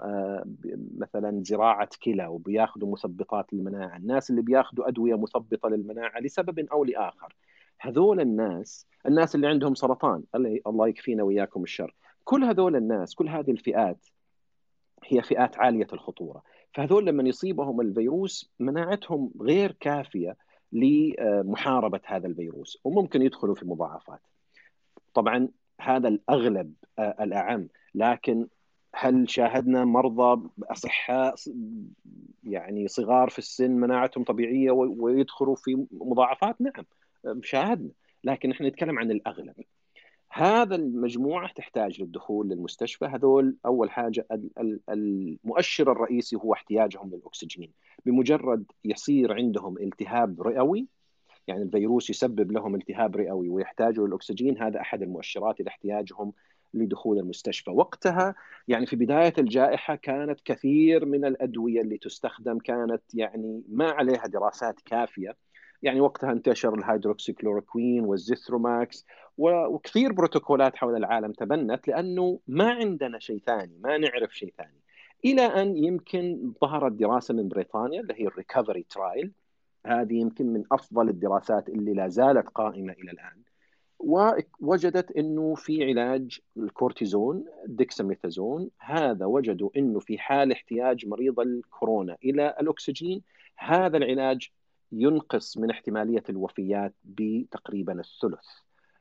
مثلا زراعة كلى وبياخذوا مثبطات للمناعة. الناس اللي بياخذوا أدوية مثبطه للمناعة لسبب أو لآخر. هذول الناس الناس اللي عندهم سرطان الله يكفينا وياكم الشر. كل هذول الناس كل هذه الفئات هي فئات عالية الخطورة. فهذول لما يصيبهم الفيروس مناعتهم غير كافية لمحاربة هذا الفيروس وممكن يدخلوا في مضاعفات. طبعا هذا الأغلب الأعم. لكن هل شاهدنا مرضى أصحاء يعني صغار في السن مناعتهم طبيعية ويدخلوا في مضاعفات؟ نعم. شاهدنا لكن إحنا نتكلم عن الأغلب. هذا المجموعة تحتاج للدخول للمستشفى. هذول أول حاجة المؤشر الرئيسي هو احتياجهم للأكسجين. بمجرد يصير عندهم التهاب رئوي يعني الفيروس يسبب لهم التهاب رئوي ويحتاجوا للأكسجين هذا أحد المؤشرات لاحتياجهم لدخول المستشفى. وقتها يعني في بداية الجائحة كانت كثير من الأدوية اللي تستخدم كانت يعني ما عليها دراسات كافية. يعني وقتها انتشر ال hydroxychloroquine وال Zithromax وكثير بروتوكولات حول العالم تبنت لأنه ما عندنا شيء ثاني ما نعرف شيء ثاني. إلى أن يمكن ظهرت دراسة من بريطانيا اللي هي ال RECOVERY trial هذه يمكن من أفضل الدراسات اللي لا زالت قائمة إلى الآن. ووجدت إنه في علاج الكورتيزون الدكساميثازون هذا وجدوا إنه في حال احتياج مريض الكورونا إلى الأكسجين. هذا العلاج ينقص من احتمالية الوفيات بتقريبا الثلث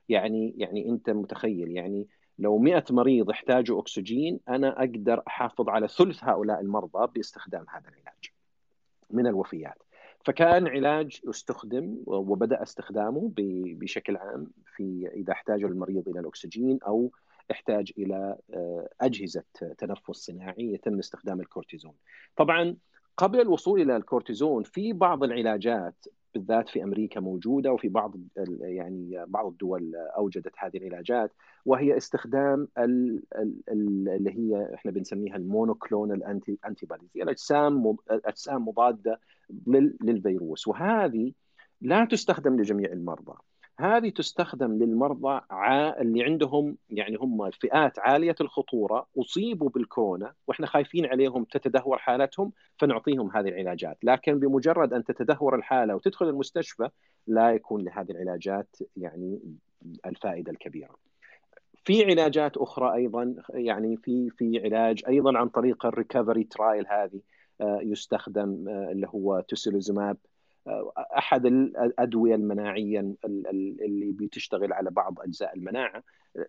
يعني يعني أنت متخيل يعني لو 100 مريض احتاجوا أكسجين أنا أقدر أحافظ على ثلث هؤلاء المرضى باستخدام هذا العلاج من الوفيات فكان علاج استخدم وبدأ استخدامه بشكل عام في إذا احتاج المريض إلى الأكسجين أو احتاج إلى آه، أجهزة تنفس صناعي يتم استخدام الكورتيزون. طبعا قبل الوصول إلى الكورتيزون في بعض العلاجات بالذات في أمريكا موجودة وفي بعض يعني بعض الدول أوجدت هذه العلاجات وهي استخدام اللي هي إحنا بنسميها ال monoclonal anti antibodies الاجسام أجسام مضادة للفيروس وهذه لا تستخدم لجميع المرضى. هذه تستخدم للمرضى اللي عندهم يعني هم فئات عالية الخطورة أصيبوا بالكورونا وإحنا خايفين عليهم تتدهور حالتهم فنعطيهم هذه العلاجات، لكن بمجرد أن تتدهور الحالة وتدخل المستشفى لا يكون لهذه العلاجات يعني الفائدة الكبيرة. في علاجات أخرى أيضا يعني في في علاج أيضا عن طريق الريكفري ترايل هذه آه، يستخدم آه، اللي هو tocilizumab أحد الأدوية المناعية اللي بتشتغل على بعض أجزاء المناعة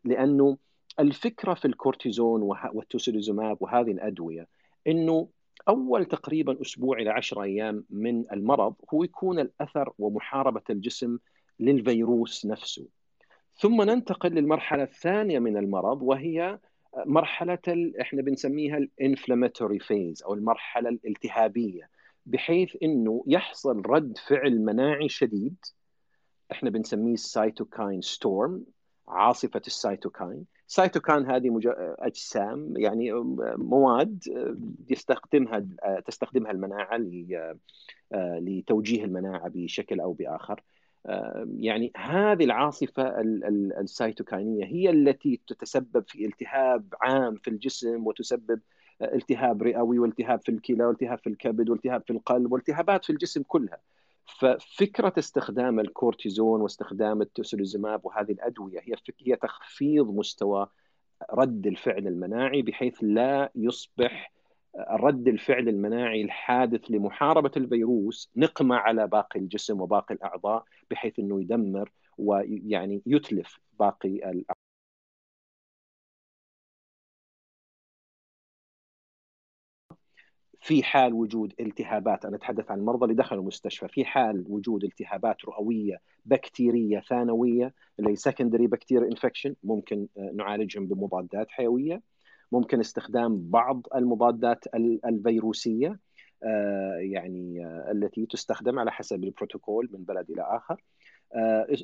لأنه الفكرة في الكورتيزون وال tocilizumab وهذه الأدوية إنه أول تقريبا أسبوع إلى 10 أيام من المرض هو يكون الأثر ومحاربة الجسم للفيروس نفسه. ثم ننتقل للمرحلة الثانية من المرض وهي مرحلة إحنا بنسميها ال inflammatory phase أو المرحلة الالتهابية. بحيث إنه يحصل رد فعل مناعي شديد. إحنا بنسميه ال cytokine storm عاصفة ال cytokine ال cytokine هذه مج... أجسام يعني مواد يستخدمها تستخدمها المناعة لتوجيه المناعة بشكل أو بآخر. يعني هذه العاصفة السيتوكاينية هي التي تتسبب في التهاب عام في الجسم وتسبب التهاب رئوي والتهاب في الكلى والتهاب في الكبد والتهاب في القلب والتهابات في الجسم كلها. ففكرة استخدام الكورتيزون واستخدام التوسيليزوماب وهذه الأدوية هي هي تخفيض مستوى رد الفعل المناعي بحيث لا يصبح رد الفعل المناعي الحادث لمحاربة الفيروس نقمة على باقي الجسم وباقي الأعضاء بحيث إنه يدمر ويعني يتلف باقي في حال وجود التهابات أنا أتحدث عن المرضى اللي دخلوا المستشفى في حال وجود التهابات رئوية بكتيرية ثانوية اللي هي secondary bacterial infection ممكن آه، نعالجهم بمضادات حيوية ممكن استخدام بعض المضادات الفيروسية آه، يعني آه، التي تستخدم على حسب البروتوكول من بلد إلى آخر.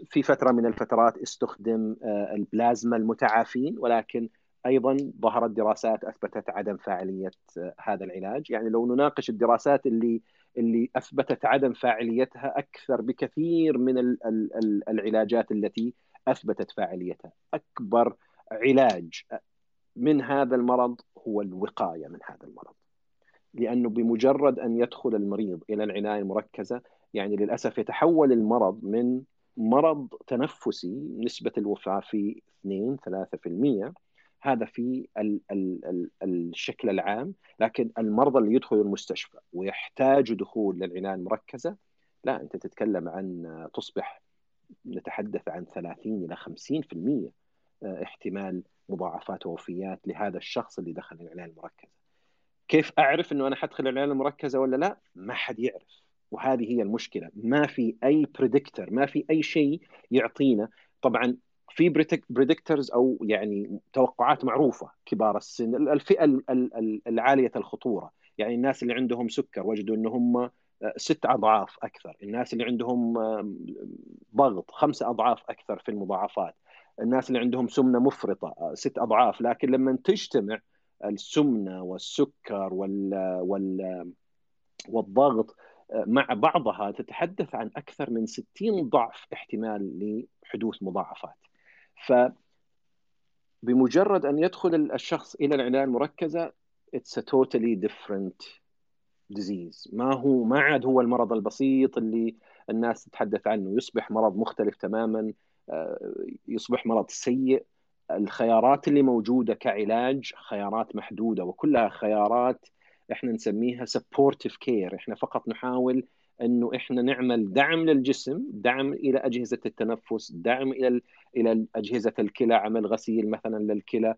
في فترة من الفترات استخدم البلازما المتعافين ولكن أيضا ظهرت دراسات أثبتت عدم فاعلية هذا العلاج، يعني لو نناقش الدراسات اللي اللي أثبتت عدم فاعليتها أكثر بكثير من العلاجات التي أثبتت فاعليتها، أكبر علاج من هذا المرض هو الوقاية من هذا المرض. لأنه بمجرد أن يدخل المريض إلى العناية المركزة يعني للأسف يتحول المرض من مرض تنفسي نسبة الوفاة في 2 3% هذا في ال ال ال الشكل العام لكن المرضى اللي يدخلوا المستشفى ويحتاجوا دخول للعناية المركزة لا أنت تتكلم عن تصبح نتحدث عن 30 إلى 50% آه، احتمال مضاعفات ووفيات لهذا الشخص اللي دخل العناية المركزة. كيف أعرف إنه أنا حدخل العناية المركزة ولا لا؟ ما حد يعرف وهذه هي المشكلة، ما في أي بريدكتور، ما في أي شيء يعطينا طبعا في بريدكتورز أو يعني توقعات معروفة كبار السن الفئة العالية الخطورة. يعني الناس اللي عندهم سكر وجدوا ان هم آه، ست أضعاف أكثر، الناس اللي عندهم ضغط خمسة أضعاف أكثر في المضاعفات، الناس اللي عندهم سمنة مفرطة آه، ست أضعاف، لكن لما تجتمع السمنة والسكر وال وال والضغط آه، مع بعضها تتحدث عن أكثر من 60 ضعف احتمال لحدوث مضاعفات. ف بمجرد أن يدخل الشخص إلى العناية المركزة a totally different disease. ما هو ما عاد هو المرض البسيط اللي الناس تتحدث عنه. يصبح مرض مختلف تماما آه، يصبح مرض سيء. الخيارات اللي موجودة كعلاج خيارات محدودة وكلها خيارات إحنا نسميها supportive care. إحنا فقط نحاول إنه إحنا نعمل دعم للجسم، دعم إلى أجهزة التنفس، دعم إلى إلى أجهزة الكلى، عمل غسيل مثلا للكلى،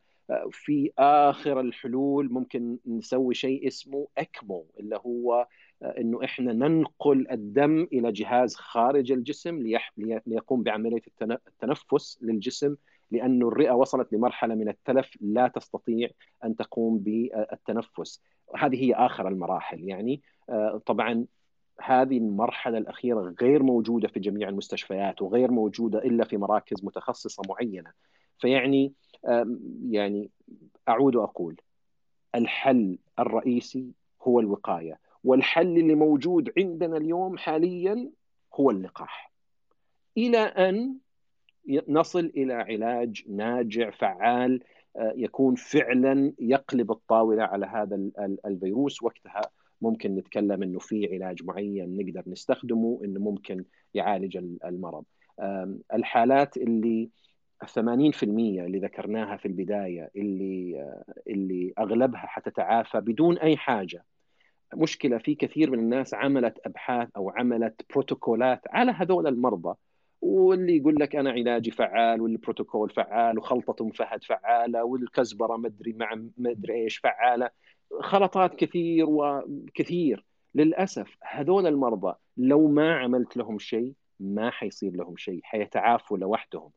في آخر الحلول ممكن نسوي شيء اسمه إكمو اللي هو إنه إحنا ننقل الدم إلى جهاز خارج الجسم ليقوم بعملية التنفس للجسم لأنه الرئة وصلت لمرحلة من التلف لا تستطيع أن تقوم بالتنفس. هذه هي آخر المراحل يعني. طبعا هذه المرحلة الأخيرة غير موجودة في جميع المستشفيات وغير موجودة إلا في مراكز متخصصة معينة. فيعني يعني أعود وأقول الحل الرئيسي هو الوقاية والحل اللي موجود عندنا اليوم حاليا هو اللقاح. إلى أن نصل إلى علاج ناجع فعال يكون فعلا يقلب الطاولة على هذا الفيروس وقتها ممكن نتكلم إنه في علاج معين نقدر نستخدمه إنه ممكن يعالج المرض. الحالات اللي 80% اللي ذكرناها في البداية اللي اللي أغلبها حتتعافى بدون أي حاجة. مشكلة في كثير من الناس عملت أبحاث أو عملت بروتوكولات على هذول المرضى واللي يقول لك أنا علاجي فعال والبروتوكول فعال وخلطه فهد فعالة والكزبرة مدري مع مدري إيش فعالة. خلطات كثير وكثير. للأسف هذول المرضى لو ما عملت لهم شيء ما حيصير لهم شيء حيتعافوا لوحدهم.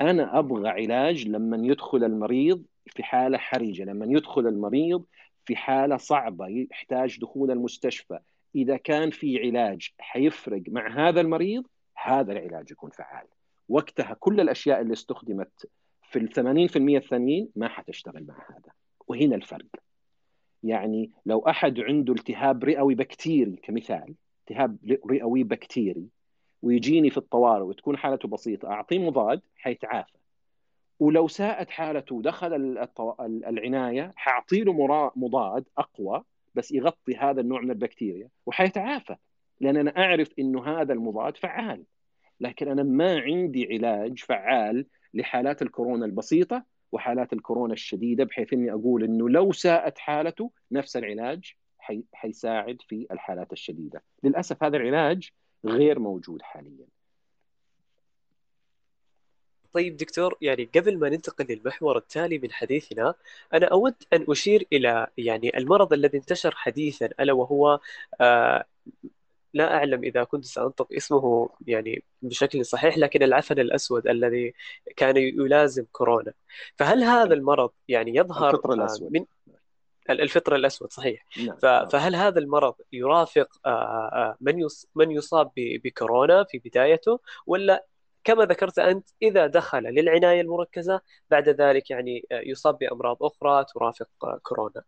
أنا أبغى علاج لما يدخل المريض في حالة حرجة لما يدخل المريض في حالة صعبة يحتاج دخول المستشفى. إذا كان في علاج حيفرق مع هذا المريض هذا العلاج يكون فعال. وقتها كل الأشياء اللي استخدمت في ال 80% الثانيين ما حتشتغل مع هذا. وهنا الفرق. يعني لو أحد عنده التهاب رئوي بكتيري كمثال التهاب رئوي بكتيري ويجيني في الطوارئ وتكون حالته بسيطة أعطيه مضاد حيتعافى ولو ساءت حالته ودخل العناية حأعطي له مضاد أقوى بس يغطي هذا النوع من البكتيريا وحيتعافى لأن أنا أعرف إنه هذا المضاد فعال. لكن أنا ما عندي علاج فعال لحالات الكورونا البسيطة وحالات الكورونا الشديدة بحيث إني أقول إنه لو ساءت حالته نفس العلاج حي... حيساعد في الحالات الشديدة. للأسف هذا العلاج غير موجود حاليا. طيب دكتور يعني قبل ما ننتقل للمحور التالي من حديثنا أنا أود أن أشير إلى يعني المرض الذي انتشر حديثا ألا وهو آه لا أعلم إذا كنت سأنطق اسمه يعني بشكل صحيح لكن العفن الأسود الذي كان يلازم كورونا. فهل هذا المرض يعني يظهر؟ الفطر الأسود. من الفطر الأسود صحيح. نعم. فهل هذا المرض يرافق من من يصاب بكورونا في بدايته ولا كما ذكرت أنت إذا دخل للعناية المركزة بعد ذلك يعني يصاب بأمراض أخرى ترافق كورونا؟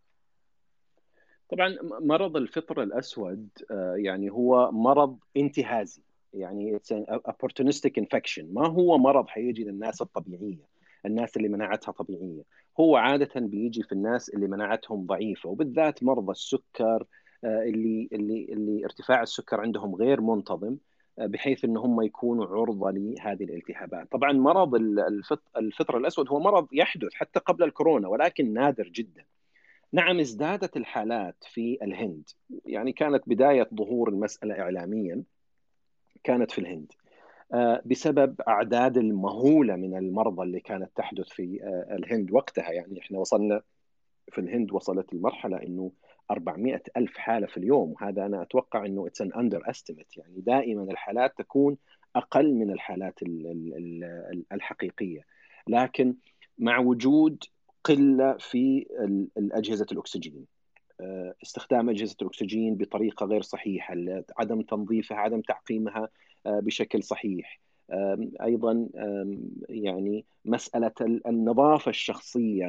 طبعا مرض الفطر الأسود يعني هو مرض انتهازي يعني opportunistic infection ما هو مرض حيجي للناس الطبيعية الناس اللي مناعتها طبيعية هو عادة بيجي في الناس اللي مناعتهم ضعيفة وبالذات مرضى السكر اللي اللي اللي ارتفاع السكر عندهم غير منتظم بحيث إن هم يكونوا عرضة لهذه الالتهابات. طبعا مرض الفطر الأسود هو مرض يحدث حتى قبل الكورونا ولكن نادر جدا. نعم ازدادت الحالات في الهند، يعني كانت بداية ظهور المسألة اعلاميا كانت في الهند. بسبب أعداد المهولة من المرضى اللي كانت تحدث في الهند وقتها. يعني إحنا وصلنا في الهند وصلت المرحلة إنه 400 ألف حالة في اليوم. وهذا أنا أتوقع أنه it's an underestimate. يعني دائما الحالات تكون أقل من الحالات الحقيقية. لكن مع وجود قلة في أجهزة الأكسجين. استخدام أجهزة الأكسجين بطريقة غير صحيحة عدم تنظيفها عدم تعقيمها بشكل صحيح. أيضا يعني مسألة النظافة الشخصية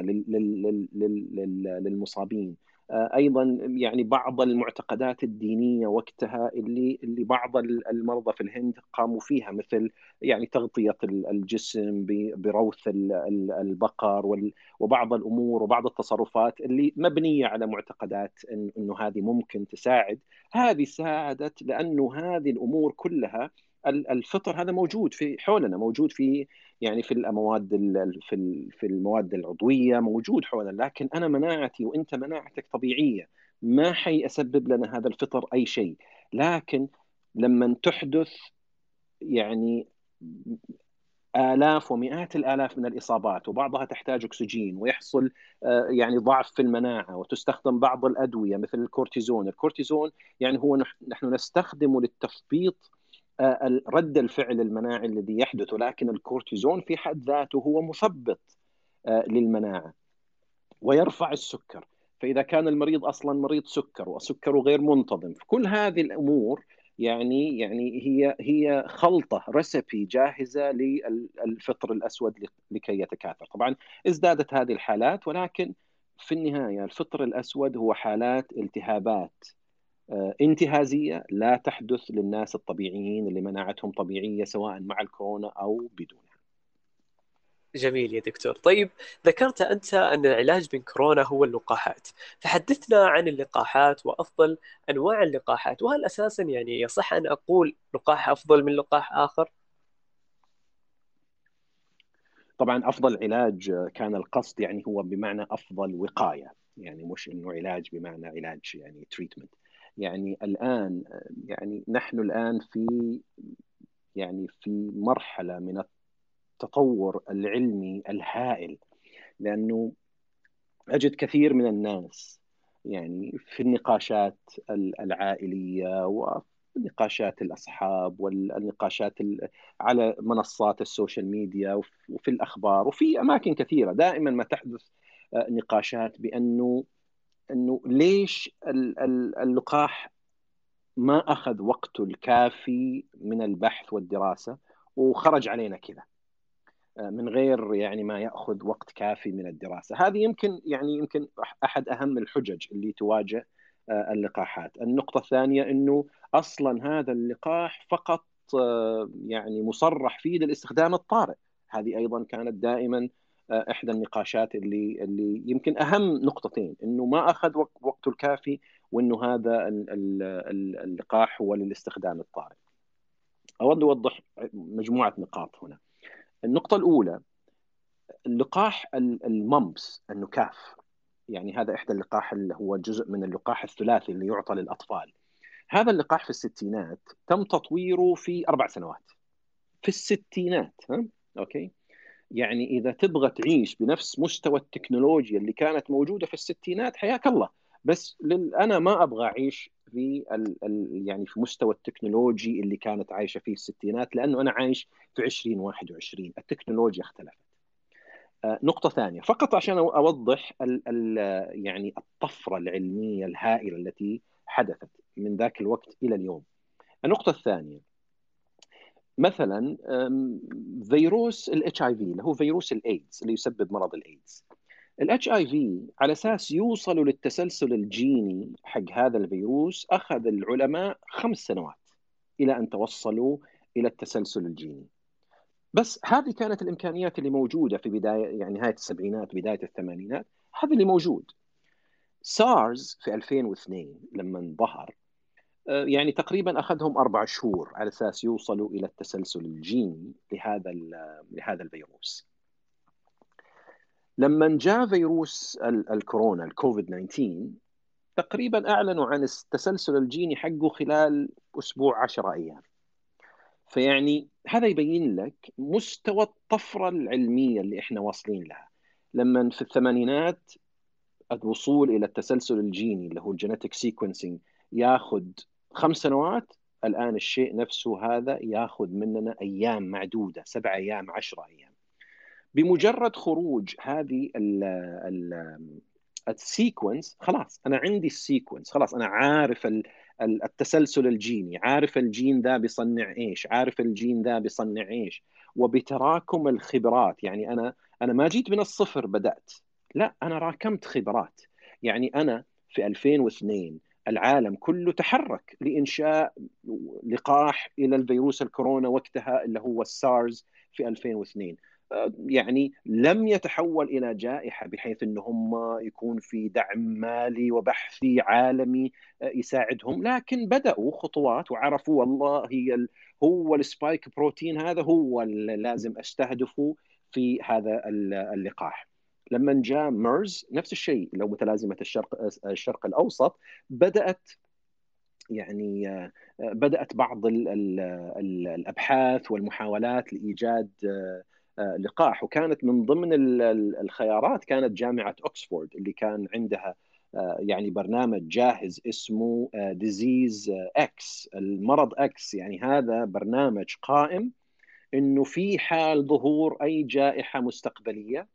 للمصابين. أيضا يعني بعض المعتقدات الدينية وقتها اللي اللي بعض المرضى في الهند قاموا فيها مثل يعني تغطية الجسم بروث البقر وبعض الأمور وبعض التصرفات اللي مبنية على معتقدات إنه هذه ممكن تساعد. هذه ساعدت لأنه هذه الأمور كلها الفطر هذا موجود في حولنا موجود في يعني في المواد في في المواد العضوية موجود حولنا لكن أنا مناعتي وأنت مناعتك طبيعية ما حيسبب لنا هذا الفطر أي شيء. لكن لما تحدث يعني آلاف ومئات الآلاف من الإصابات وبعضها تحتاج أكسجين ويحصل آه، يعني ضعف في المناعة وتستخدم بعض الأدوية مثل الكورتيزون. الكورتيزون يعني هو نحن نستخدمه للتثبيط رد الفعل المناعي الذي يحدث ولكن الكورتيزون في حد ذاته هو مثبط آه، للمناعة ويرفع السكر. فإذا كان المريض أصلا مريض سكر وسكره غير منتظم كل هذه الأمور يعني يعني هي هي خلطة recipe جاهزة للفطر الأسود لكي يتكاثر، طبعا ازدادت هذه الحالات ولكن في النهاية الفطر الأسود هو حالات التهابات. آه، انتهازية لا تحدث للناس الطبيعيين اللي مناعتهم طبيعية سواء مع الكورونا أو بدونها. جميل يا دكتور. طيب ذكرت أنت أن العلاج من كورونا هو اللقاحات. فحدثنا عن اللقاحات وأفضل أنواع اللقاحات. وهل أساسا يعني يصح أن أقول لقاح أفضل من لقاح آخر؟ طبعا أفضل علاج كان القصد يعني هو بمعنى أفضل وقاية. يعني مش إنه علاج بمعنى علاج يعني تريتمنت يعني الآن يعني نحن الآن في يعني في مرحلة من التطور العلمي الهائل لأنه أجد كثير من الناس يعني في النقاشات العائلية ونقاشات الأصحاب والنقاشات على منصات ال social media وفي الأخبار وفي أماكن كثيرة. دائما ما تحدث آه، نقاشات بأنه إنه ليش اللقاح ما أخذ وقته الكافي من البحث والدراسة وخرج علينا كذا من غير يعني ما يأخذ وقت كافي من الدراسة، هذه يمكن يعني يمكن أحد أهم الحجج اللي تواجه آه، اللقاحات، النقطة الثانية إنه أصلا هذا اللقاح فقط آه، يعني مصرح فيه للاستخدام الطارئ، هذه أيضا كانت دائما آه، إحدى النقاشات اللي اللي يمكن أهم نقطتين إنه ما أخذ وقته الكافي وإنه هذا اللقاح هو للاستخدام الطارئ. أود أوضح مجموعة نقاط هنا. النقطة الأولى اللقاح الممبس النكاف يعني هذا إحدى اللقاح اللي هو جزء من اللقاح الثلاثي اللي يعطى للأطفال هذا اللقاح في الستينات تم تطويره في أربع سنوات في الستينات ها؟ okay يعني إذا تبغى تعيش بنفس مستوى التكنولوجيا اللي كانت موجودة في الستينات حياك الله بس لل... أنا ما أبغى أعيش في ال... ال... يعني في مستوى ال technology اللي كانت عايشة فيه الستينات لأنه أنا عايش في 2021 التكنولوجيا اختلفت. آه نقطة ثانية فقط عشان أوضح ال ال يعني الطفرة العلمية الهائلة التي حدثت من ذاك الوقت إلى اليوم. النقطة الثانية مثلا فيروس ال HIV اللي هو فيروس الايدز اللي يسبب مرض الايدز ال HIV على أساس يوصلوا للتسلسل الجيني حق هذا الفيروس أخذ العلماء خمس سنوات إلى أن توصلوا إلى التسلسل الجيني. بس هذه كانت الإمكانيات اللي موجودة في بداية يعني نهاية السبعينات بداية الثمانينات هذا اللي موجود. سارز في 2002 لما ظهر يعني تقريبا أخذهم أربع شهور على أساس يوصلوا إلى التسلسل الجيني لهذا لهذا الفيروس. لما جاء فيروس الكورونا الكوفيد 19 تقريبا أعلنوا عن التسلسل الجيني حقه خلال أسبوع 10 أيام فيعني هذا يبين لك مستوى الطفرة العلمية اللي إحنا واصلين لها لما في الثمانينات الوصول إلى التسلسل الجيني اللي هو ال genetic sequencing ياخذ خمس سنوات الآن الشيء نفسه هذا ياخذ مننا أيام معدودة سبع أيام عشرة أيام. بمجرد خروج هذه ال sequence خلاص أنا عندي ال sequence خلاص أنا عارف التسلسل الجيني عارف الجين ذا بيصنع إيش عارف الجين ذا بيصنع إيش. وبتراكم الخبرات يعني أنا أنا ما جيت من الصفر بدأت لا أنا راكمت خبرات. يعني أنا في 2002 العالم كله تحرك لإنشاء لقاح إلى الفيروس الكورونا وقتها اللي هو السارز في 2002 يعني لم يتحول إلى جائحة بحيث إن هم يكون في دعم مالي وبحثي عالمي آه، يساعدهم. لكن بدأوا خطوات وعرفوا والله هي هو ال spike protein هذا هو اللي لازم أستهدفه في هذا اللقاح. لما جاء ميرز نفس الشيء لو متلازمة الشرق الشرق الأوسط بدأت يعني بدأت بعض الأبحاث والمحاولات لإيجاد لقاح. وكانت من ضمن الخيارات كانت جامعة اوكسفورد اللي كان عندها يعني برنامج جاهز اسمه Disease X المرض X يعني هذا برنامج قائم إنه في حال ظهور أي جائحة مستقبلية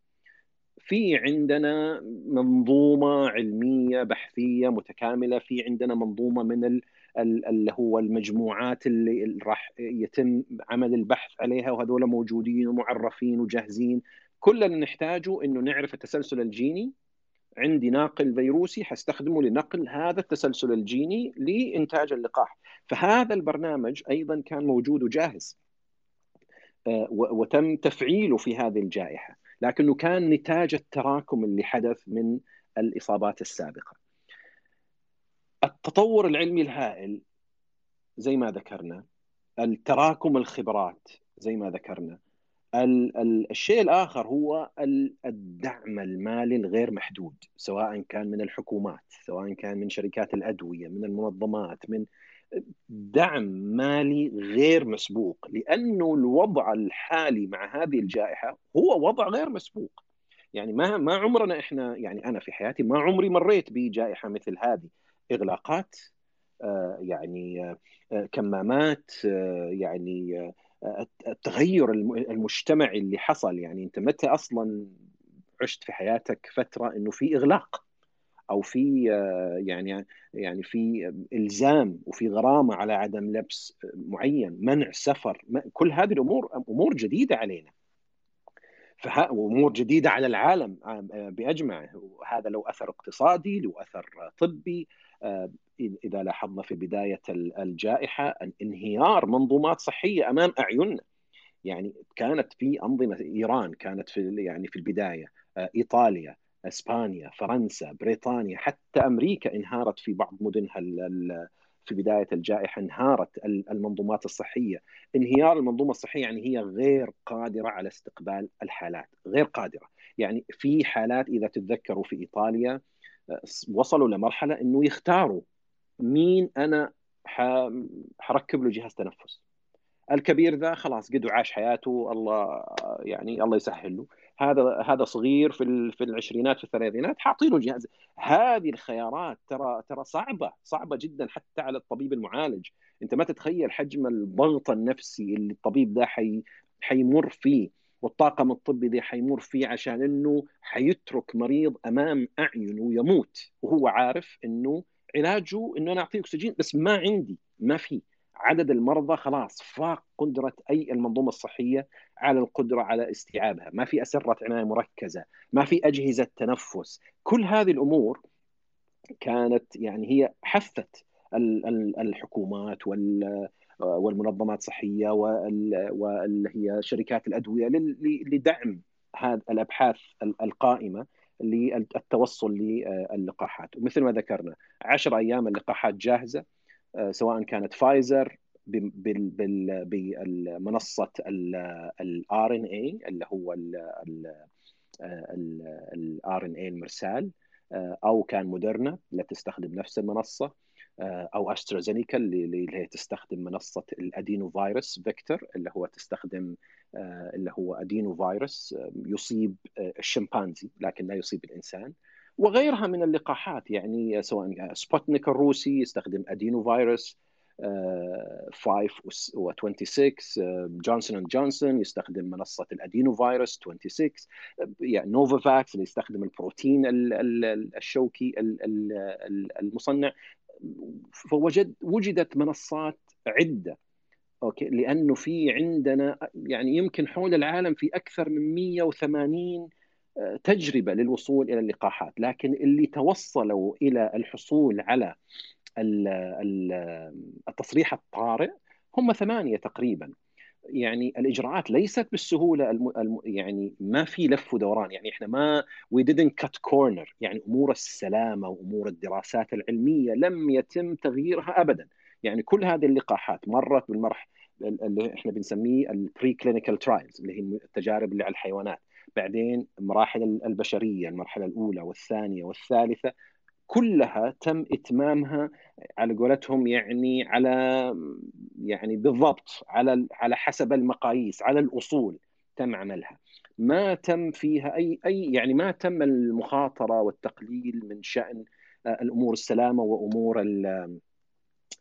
في عندنا منظومة علمية بحثية متكاملة في عندنا منظومة من اللي هو المجموعات اللي راح يتم عمل البحث عليها وهذول موجودين ومعرفين وجاهزين. كل اللي نحتاجه إنه نعرف التسلسل الجيني. عندي ناقل فيروسي حستخدمه لنقل هذا التسلسل الجيني لإنتاج اللقاح. فهذا البرنامج أيضا كان موجود وجاهز. آه، وتم تفعيله في هذه الجائحة. لكنه كان نتاج التراكم اللي حدث من الإصابات السابقة. التطور العلمي الهائل زي ما ذكرنا التراكم الخبرات زي ما ذكرنا الشيء الآخر هو الدعم المالي الغير محدود سواء كان من الحكومات سواء كان من شركات الأدوية من المنظمات من دعم مالي غير مسبوق لأنه الوضع الحالي مع هذه الجائحة هو وضع غير مسبوق. يعني ما ما عمرنا إحنا يعني أنا في حياتي ما عمري مريت بجائحة مثل هذه. إغلاقات آه، يعني آه، كمامات آه، يعني التغير المجتمعي اللي حصل. يعني أنت متى أصلا عشت في حياتك فترة إنه في إغلاق أو في يعني يعني في إلزام وفي غرامة على عدم لبس معين منع سفر كل هذه الأمور أمور جديدة علينا. فها امور جديدة على العالم بأجمعه. وهذا له أثر اقتصادي له أثر طبي إذا لاحظنا في بداية الجائحة انهيار منظومات صحية أمام أعيننا. يعني كانت في أنظمة إيران كانت في يعني في البداية آه، إيطاليا إسبانيا فرنسا بريطانيا حتى أمريكا انهارت في بعض مدنها في بداية الجائحة انهارت المنظومات الصحية. انهيار المنظومة الصحية يعني هي غير قادرة على استقبال الحالات غير قادرة. يعني في حالات إذا تتذكروا في إيطاليا آه، وصلوا لمرحلة إنه يختاروا مين أنا حركب له جهاز تنفس. الكبير ذا خلاص قد عاش حياته الله يعني الله يسهل له. هذا هذا صغير في في العشرينات في الثلاثينات حاطي له جهاز. هذه الخيارات ترى ترى صعبة صعبة جدا حتى على الطبيب المعالج. أنت ما تتخيل حجم الضغط النفسي اللي الطبيب ذا حي حيمر فيه والطاقم الطبي ذي حيمر فيه عشان إنه حيترك مريض أمام أعينه يموت وهو عارف إنه علاجه إنه أنا أعطيه أكسجين بس ما عندي ما في. عدد المرضى خلاص فاق قدرة أي المنظومة الصحية على القدرة على استيعابها، ما في أسرة عناية مركزة، ما في أجهزة تنفس، كل هذه الأمور كانت يعني هي حثت الحكومات والمنظمات الصحية واللي هي شركات الأدوية لدعم هذه الأبحاث القائمة. للتوصل للقاحات. ومثل ما ذكرنا 10 أيام اللقاحات جاهزة آه، سواء كانت فايزر بمنصه ال RNA اللي هو ال RNA المرسال آه، أو كان موديرنا اللي تستخدم نفس المنصة. آه، أو أسترازينيكا اللي هي تستخدم منصة ال adenovirus vector اللي هو تستخدم اللي هو adenovirus يصيب الشمبانزي لكن لا يصيب الإنسان. وغيرها من اللقاحات يعني سواء سبوتنيك الروسي يستخدم adenovirus 5 و 26 جونسون أند جونسون يستخدم منصة ال adenovirus 26 يعني نوفا فاكس اللي يستخدم البروتين الشوكي المصنع. فوجد وجدت منصات عدة. Okay؟ لأنه في عندنا يعني يمكن حول العالم في أكثر من 180 تجربة للوصول إلى اللقاحات. لكن اللي توصلوا إلى الحصول على التصريح الطارئ هم ثمانية تقريبا. يعني الإجراءات ليست بالسهولة الم... الم... يعني ما في لف ودوران. يعني إحنا ما we didn't cut corners يعني أمور السلامة وأمور الدراسات العلمية لم يتم تغييرها ابدا. يعني كل هذه اللقاحات مرت بالمراحل اللي إحنا بنسميه ال preclinical trials اللي هي التجارب اللي على الحيوانات. بعدين مراحل البشرية المرحلة الأولى والثانية والثالثة كلها تم إتمامها على قولتهم يعني على يعني بالضبط على على حسب المقاييس على الأصول تم عملها. ما تم فيها أي أي يعني ما تم المخاطرة والتقليل من شأن الأمور السلامة وأمور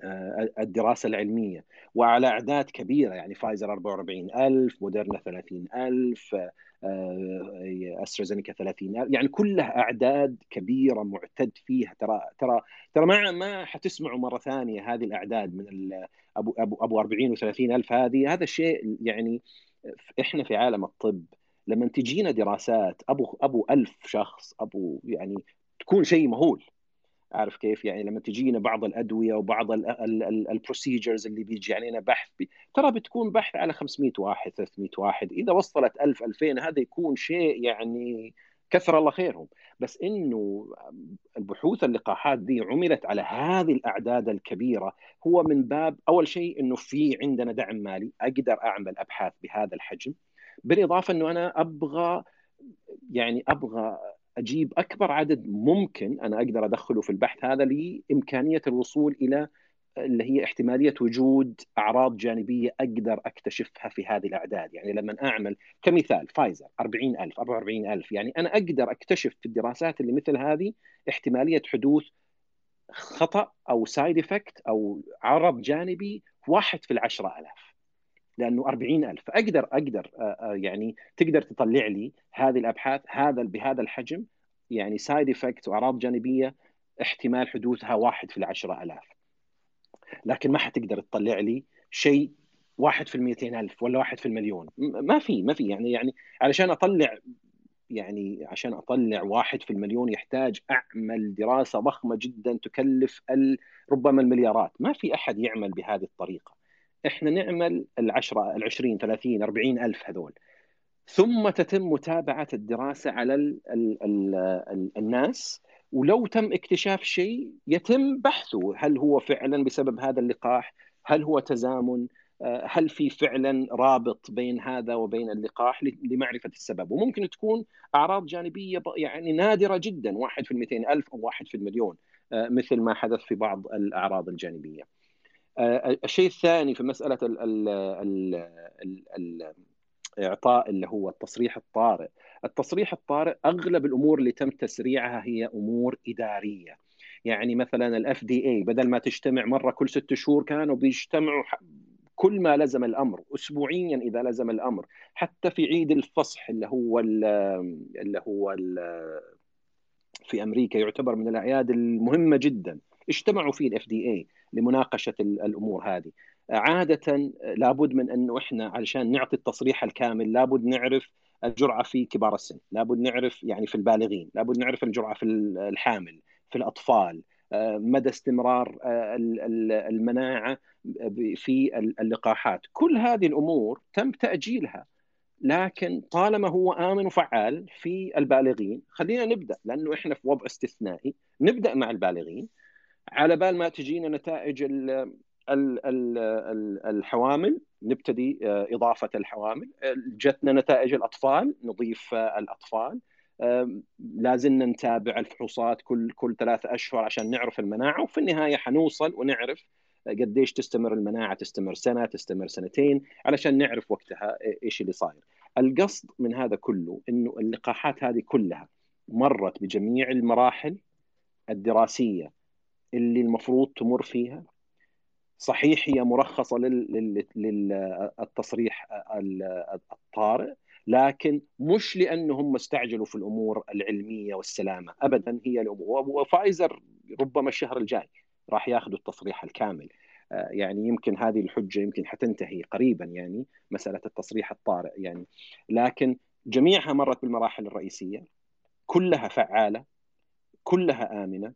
آه، الدراسة العلمية. وعلى أعداد كبيرة يعني فايزر 44000 موديرنا 30000 آه، أسترازينيكا 30000 يعني كلها أعداد كبيرة معتد فيها. ترى ترى ترى ما ما حتسمعوا مرة ثانية هذه الأعداد من أبو أبو أبو 40 و30000 هذه. هذا الشيء يعني إحنا في عالم الطب لما تجينا دراسات أبو أبو ألف شخص أبو يعني تكون شيء مهول. عارف كيف؟ يعني لما تجينا بعض الأدوية وبعض ال procedures اللي بيجي علينا بحث بي ترى بتكون بحث على 500 واحد 300 واحد إذا وصلت 1000 2000 هذا يكون شيء يعني كثر الله خيرهم. بس إنه البحوث اللقاحات دي عملت على هذه الأعداد الكبيرة هو من باب أول شيء إنه في عندنا دعم مالي أقدر أعمل أبحاث بهذا الحجم. بالإضافة إنه أنا أبغى يعني أبغى أجيب أكبر عدد ممكن أنا أقدر أدخله في البحث هذا لإمكانية الوصول إلى اللي هي احتمالية وجود أعراض جانبية أقدر أكتشفها في هذه الأعداد، يعني لما أعمل كمثال فايزر 40000 44000 يعني أنا أقدر أكتشف في الدراسات اللي مثل هذه احتمالية حدوث خطأ أو side effect أو عرض جانبي واحد في العشرة ألاف. لأنه 40000 فاقدر أقدر آه، آه، يعني تقدر تطلع لي هذه الأبحاث هذا بهذا الحجم يعني side effect وأعراض جانبية احتمال حدوثها واحد في العشرة ألاف لكن ما حتقدر تطلع لي شيء واحد في المئتين ألف ولا واحد في المليون. ما في ما في. يعني يعني علشان أطلع يعني عشان أطلع واحد في المليون يحتاج أعمل دراسة ضخمة جدا تكلف ربما المليارات. ما في أحد يعمل بهذه الطريقة. إحنا نعمل العشرة العشرين ثلاثين أربعين ألف هذول. ثم تتم متابعة الدراسة على ال ال ال ال الناس. ولو تم اكتشاف شيء يتم بحثه. هل هو فعلا بسبب هذا اللقاح؟ هل هو تزامن؟ آه، هل في فعلا رابط بين هذا وبين اللقاح لمعرفة السبب؟ وممكن تكون أعراض جانبية يعني نادرة جدا واحد في المئتين ألف أو واحد في المليون آه، مثل ما حدث في بعض الأعراض الجانبية. الشيء الثاني في مسألة ال ال ال ال اعطاء اللي هو التصريح الطارئ. التصريح الطارئ أغلب الأمور اللي تم تسريعها هي أمور إدارية. يعني مثلا ال FDA بدل ما تجتمع مرة كل ست شهور كانوا بيجتمعوا كل ما لزم الأمر اسبوعيا إذا لزم الأمر. حتى في عيد الفصح اللي هو اللي هو في أمريكا يعتبر من الأعياد المهمة جدا. اجتمعوا فيه ال FDA لمناقشة الأمور هذه. عادة لابد من انه إحنا علشان نعطي التصريح الكامل لابد نعرف الجرعة في كبار السن لابد نعرف يعني في البالغين لابد نعرف الجرعة في الحامل في الأطفال مدى استمرار المناعة في اللقاحات. كل هذه الأمور تم تأجيلها لكن طالما هو آمن وفعال في البالغين خلينا نبدأ لأنه إحنا في وضع استثنائي نبدأ مع البالغين على بال ما تجينا نتائج الحوامل نبتدي آه، إضافة الحوامل. جتنا نتائج الأطفال نضيف الأطفال. لازلنا نتابع الفحوصات كل كل ثلاثة أشهر عشان نعرف المناعة وفي النهاية حنوصل ونعرف قديش تستمر المناعة تستمر سنة تستمر سنتين علشان نعرف وقتها إيش اللي صاير. القصد من هذا كله إنه اللقاحات هذه كلها مرت بجميع المراحل الدراسية. اللي المفروض تمر فيها. صحيح هي مرخصة للتصريح الطارئ لكن مش لأنهم استعجلوا في الأمور العلمية والسلامة. ابدا هي وفايزر ربما الشهر الجاي راح ياخذوا التصريح الكامل. آه، يعني يمكن هذه الحجة يمكن حتنتهي قريبا يعني مسألة التصريح الطارئ يعني. لكن جميعها مرت بالمراحل الرئيسية كلها فعالة كلها آمنة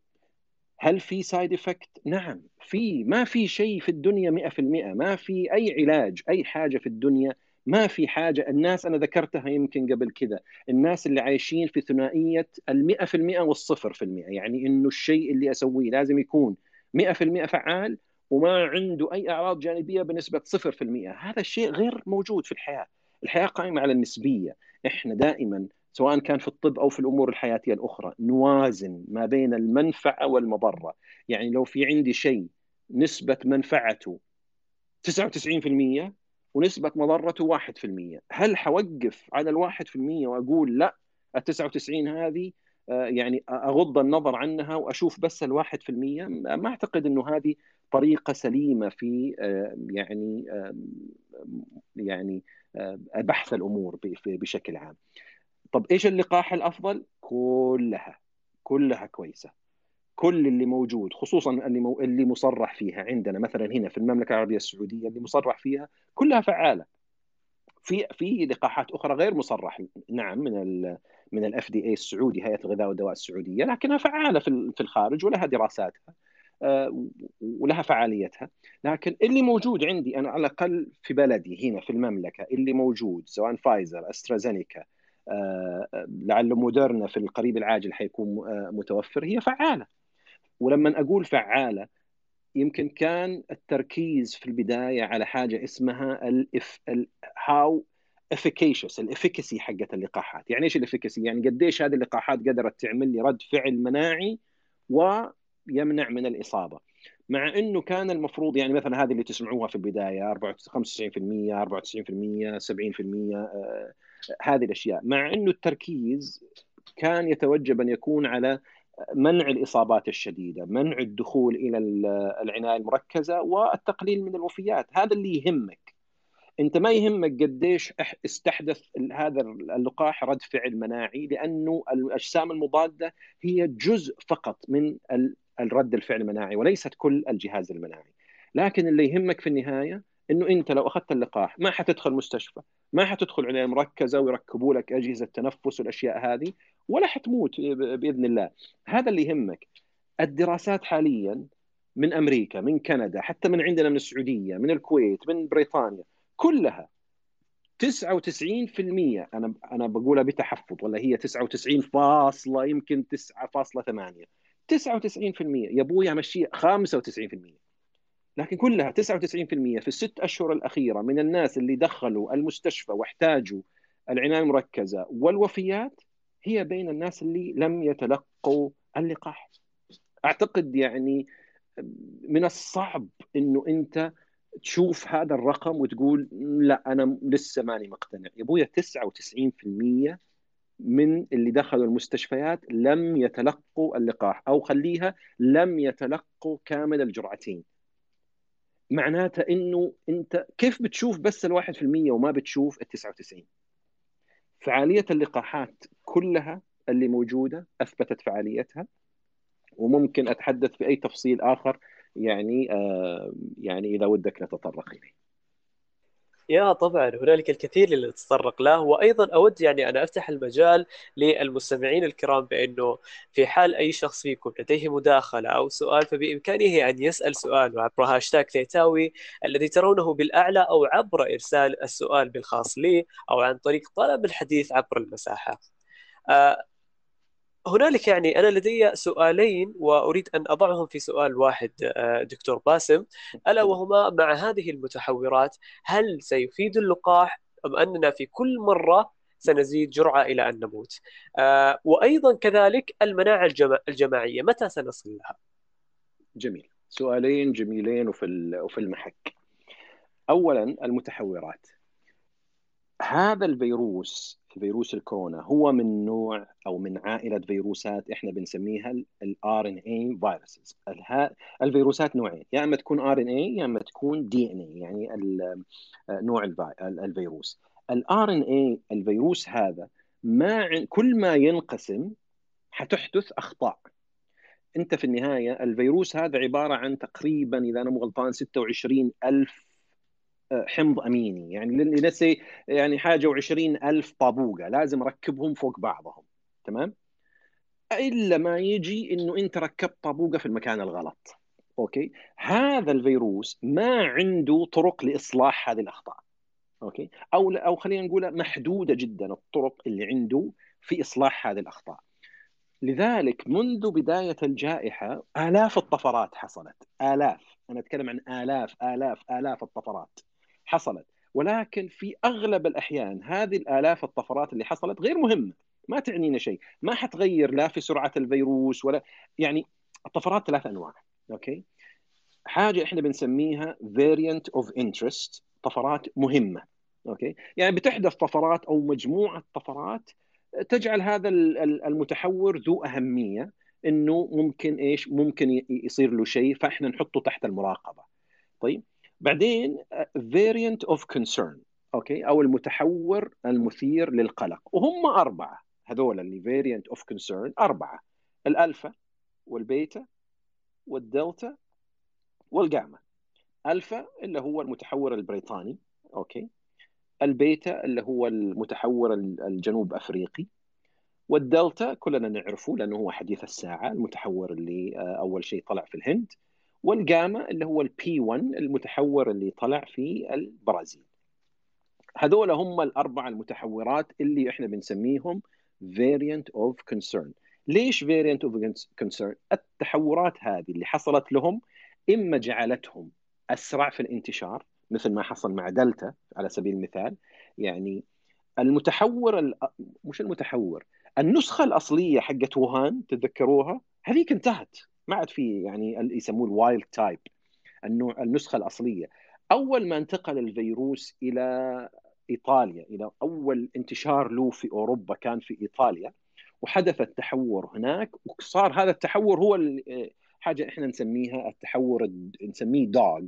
هل في side effect؟ نعم. في. ما في شيء في الدنيا 100% ما في أي علاج أي حاجة في الدنيا. ما في حاجة. الناس أنا ذكرتها يمكن قبل كذا. الناس اللي عايشين في ثنائية ال 100% والصفر في المئة. يعني إنه الشيء اللي أسويه لازم يكون 100% فعال وما عنده أي أعراض جانبية بنسبة 0% هذا الشيء غير موجود في الحياة. الحياة قائمة على النسبية. إحنا دائما سواء كان في الطب أو في الأمور الحياتية الأخرى نوازن ما بين المنفعة والمضرة يعني لو في عندي شيء نسبة منفعته 99% ونسبة مضرته 1% هل حوقف على ال 1% وأقول لا ال 99 هذه آه، يعني أغض النظر عنها وأشوف بس في المية ما أعتقد إنه هذه طريقة سليمة في آه، يعني يعني آه، بحث الأمور بشكل عام. طب إيش اللقاح الأفضل؟ كلها كلها كويسة. كل اللي موجود خصوصا اللي مو... اللي مصرح فيها عندنا مثلا هنا في المملكة العربية السعودية اللي مصرح فيها كلها فعالة. في في لقاحات أخرى غير مصرح نعم من ال من ال FDA السعودي هيئة الغذاء والدواء السعودية لكنها فعالة في في الخارج ولها دراساتها آه، ولها فعاليتها لكن اللي موجود عندي أنا على الأقل في بلدي هنا في المملكة اللي موجود سواء فايزر أسترازينيكا لعل مودرنا في القريب العاجل حيكون آه، متوفر. هي فعالة. ولما أقول فعالة يمكن كان التركيز في البداية على حاجة اسمها ال how efficacious ال efficacy حقت اللقاحات. يعني إيش ال efficacy يعني قديش هذه اللقاحات قدرت تعمل لي رد فعل مناعي ويمنع من الإصابة. مع إنه كان المفروض يعني مثلا هذه اللي تسمعوها في البداية 95% 94% 70% آه هذه الأشياء مع إنه التركيز كان يتوجب أن يكون على منع الإصابات الشديدة، منع الدخول إلى العناية المركزة والتقليل من الوفيات، هذا اللي يهمك. أنت ما يهمك قديش استحدث هذا اللقاح رد فعل مناعي لأنه الأجسام المضادة هي جزء فقط من الرد الفعل المناعي وليست كل الجهاز المناعي. لكن اللي يهمك في النهاية إنه أنت لو أخذت اللقاح ما حتدخل مستشفى، ما حتدخل عنايه مركزة ويركبوا لك أجهزة تنفس والأشياء هذه ولا حتموت بإذن الله. هذا اللي يهمك. الدراسات حاليا من أمريكا، من كندا، حتى من عندنا من السعودية، من الكويت، من بريطانيا، كلها 99% أنا أنا بقولها بتحفظ ولا هي 99 فاصلة يمكن 9.8 99% يا أبوي امشيها 95% لكن كلها 99% في الست أشهر الأخيرة من الناس اللي دخلوا المستشفى واحتاجوا العناية المركزة والوفيات هي بين الناس اللي لم يتلقوا اللقاح. أعتقد يعني من الصعب إنه أنت تشوف هذا الرقم وتقول لا أنا لسه ماني مقتنع يا أبويا 99% من اللي دخلوا المستشفيات لم يتلقوا اللقاح أو خليها لم يتلقوا كامل الجرعتين معناته إنه أنت كيف بتشوف بس في المية وما بتشوف ال 99 فعالية اللقاحات كلها اللي موجودة أثبتت فعاليتها وممكن أتحدث في أي تفصيل آخر يعني آه يعني إذا ودك نتطرق إليه. يا طبعا هنالك الكثير اللي نتطرق له وأيضا أود يعني أن أفتح المجال للمستمعين الكرام بأنه في حال أي شخص فيكم لديه مداخلة أو سؤال فبإمكانه أن يسأل سؤال عبر هاشتاج ثيتاوي الذي ترونه بالأعلى أو عبر إرسال السؤال بالخاص لي أو عن طريق طلب الحديث عبر المساحة. هنالك يعني أنا لدي سؤالين وأريد أن أضعهم في سؤال واحد آه، دكتور باسم ألا وهما مع هذه المتحورات هل سيفيد اللقاح أم أننا في كل مرة سنزيد جرعة إلى أن نموت؟ آه، وأيضا كذلك المناعة الجماعية متى سنصل لها؟ جميل سؤالين جميلين وفي وفي المحك. اولا المتحورات هذا الفيروس فيروس الكورونا. هو من نوع أو من عائلة فيروسات إحنا بنسميها ال RNA viruses الفيروسات نوعين يا إما تكون RNA يا إما تكون DNA يعني نوع الفيروس. ال RNA الفيروس هذا ما كل ما ينقسم حتحدث أخطاء. أنت في النهاية الفيروس هذا عبارة عن تقريبا إذا أنا مو غلطان 26 ألف حمض أميني. يعني لنسي يعني حاجة و20 ألف طابوقة لازم أركبهم فوق بعضهم. تمام؟ إلا ما يجي إنه أنت ركبت طابوقة في المكان الغلط. okay؟ هذا الفيروس ما عنده طرق لإصلاح هذه الأخطاء. okay؟ أو أو خلينا نقول محدودة جدا الطرق اللي عنده في إصلاح هذه الأخطاء. لذلك منذ بداية الجائحة آلاف الطفرات حصلت. آلاف. أنا أتكلم عن آلاف آلاف آلاف الطفرات. حصلت. ولكن في أغلب الأحيان هذه الآلاف الطفرات اللي حصلت غير مهمة ما تعنينا شيء ما حتغير لا في سرعة الفيروس ولا يعني الطفرات ثلاث أنواع أوكي؟ حاجة إحنا بنسميها variant of interest طفرات مهمة okay؟ يعني بتحدث طفرات أو مجموعة طفرات تجعل هذا المتحور ذو أهمية إنه ممكن إيش ممكن يصير له شيء فإحنا نحطه تحت المراقبة. طيب؟ بعدين variant of concern. okay أو المتحور المثير للقلق. وهم أربعة. هذول اللي variant of concern أربعة. الألفا والبيتا والدلتا والجاما. ألفا اللي هو المتحور البريطاني. okay البيتا اللي هو المتحور الجنوب أفريقي. والدلتا كلنا نعرفه لأنه هو حديث الساعة المتحور اللي آه، أول شيء طلع في الهند. والجاما اللي هو ال P 1 المتحور اللي طلع في البرازيل. هذول هم الأربع المتحورات اللي إحنا بنسميهم variant of concern. ليش variant of concern التحورات هذه اللي حصلت لهم إما جعلتهم أسرع في الانتشار مثل ما حصل مع دلتا على سبيل المثال يعني المتحور مش المتحور النسخة الأصلية حقت ووهان تتذكروها؟ هذيك انتهت. ما عاد في يعني يسموه ال wild type النوع النسخة الأصلية. أول ما انتقل الفيروس إلى إيطاليا إلى أول انتشار له في أوروبا كان في إيطاليا وحدث التحور هناك وصار هذا التحور هو حاجة إحنا نسميها التحور نسميه Doug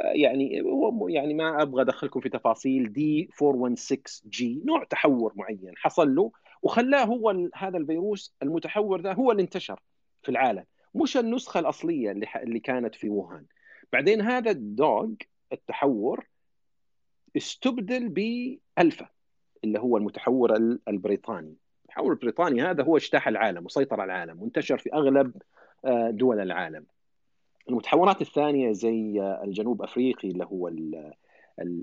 يعني يعني ما أبغى أدخلكم في تفاصيل D 416 G نوع تحور معين حصل له وخلاه هو هذا الفيروس المتحور ذا هو اللي انتشر في العالم. مش النسخة الأصلية اللي اللي كانت في ووهان. بعدين هذا ال Doug التحور استبدل بألفا اللي هو المتحور البريطاني. التحور البريطاني هذا هو اجتاح العالم وسيطر على العالم وانتشر في أغلب آه، دول العالم. المتحورات الثانية زي الجنوب أفريقي اللي هو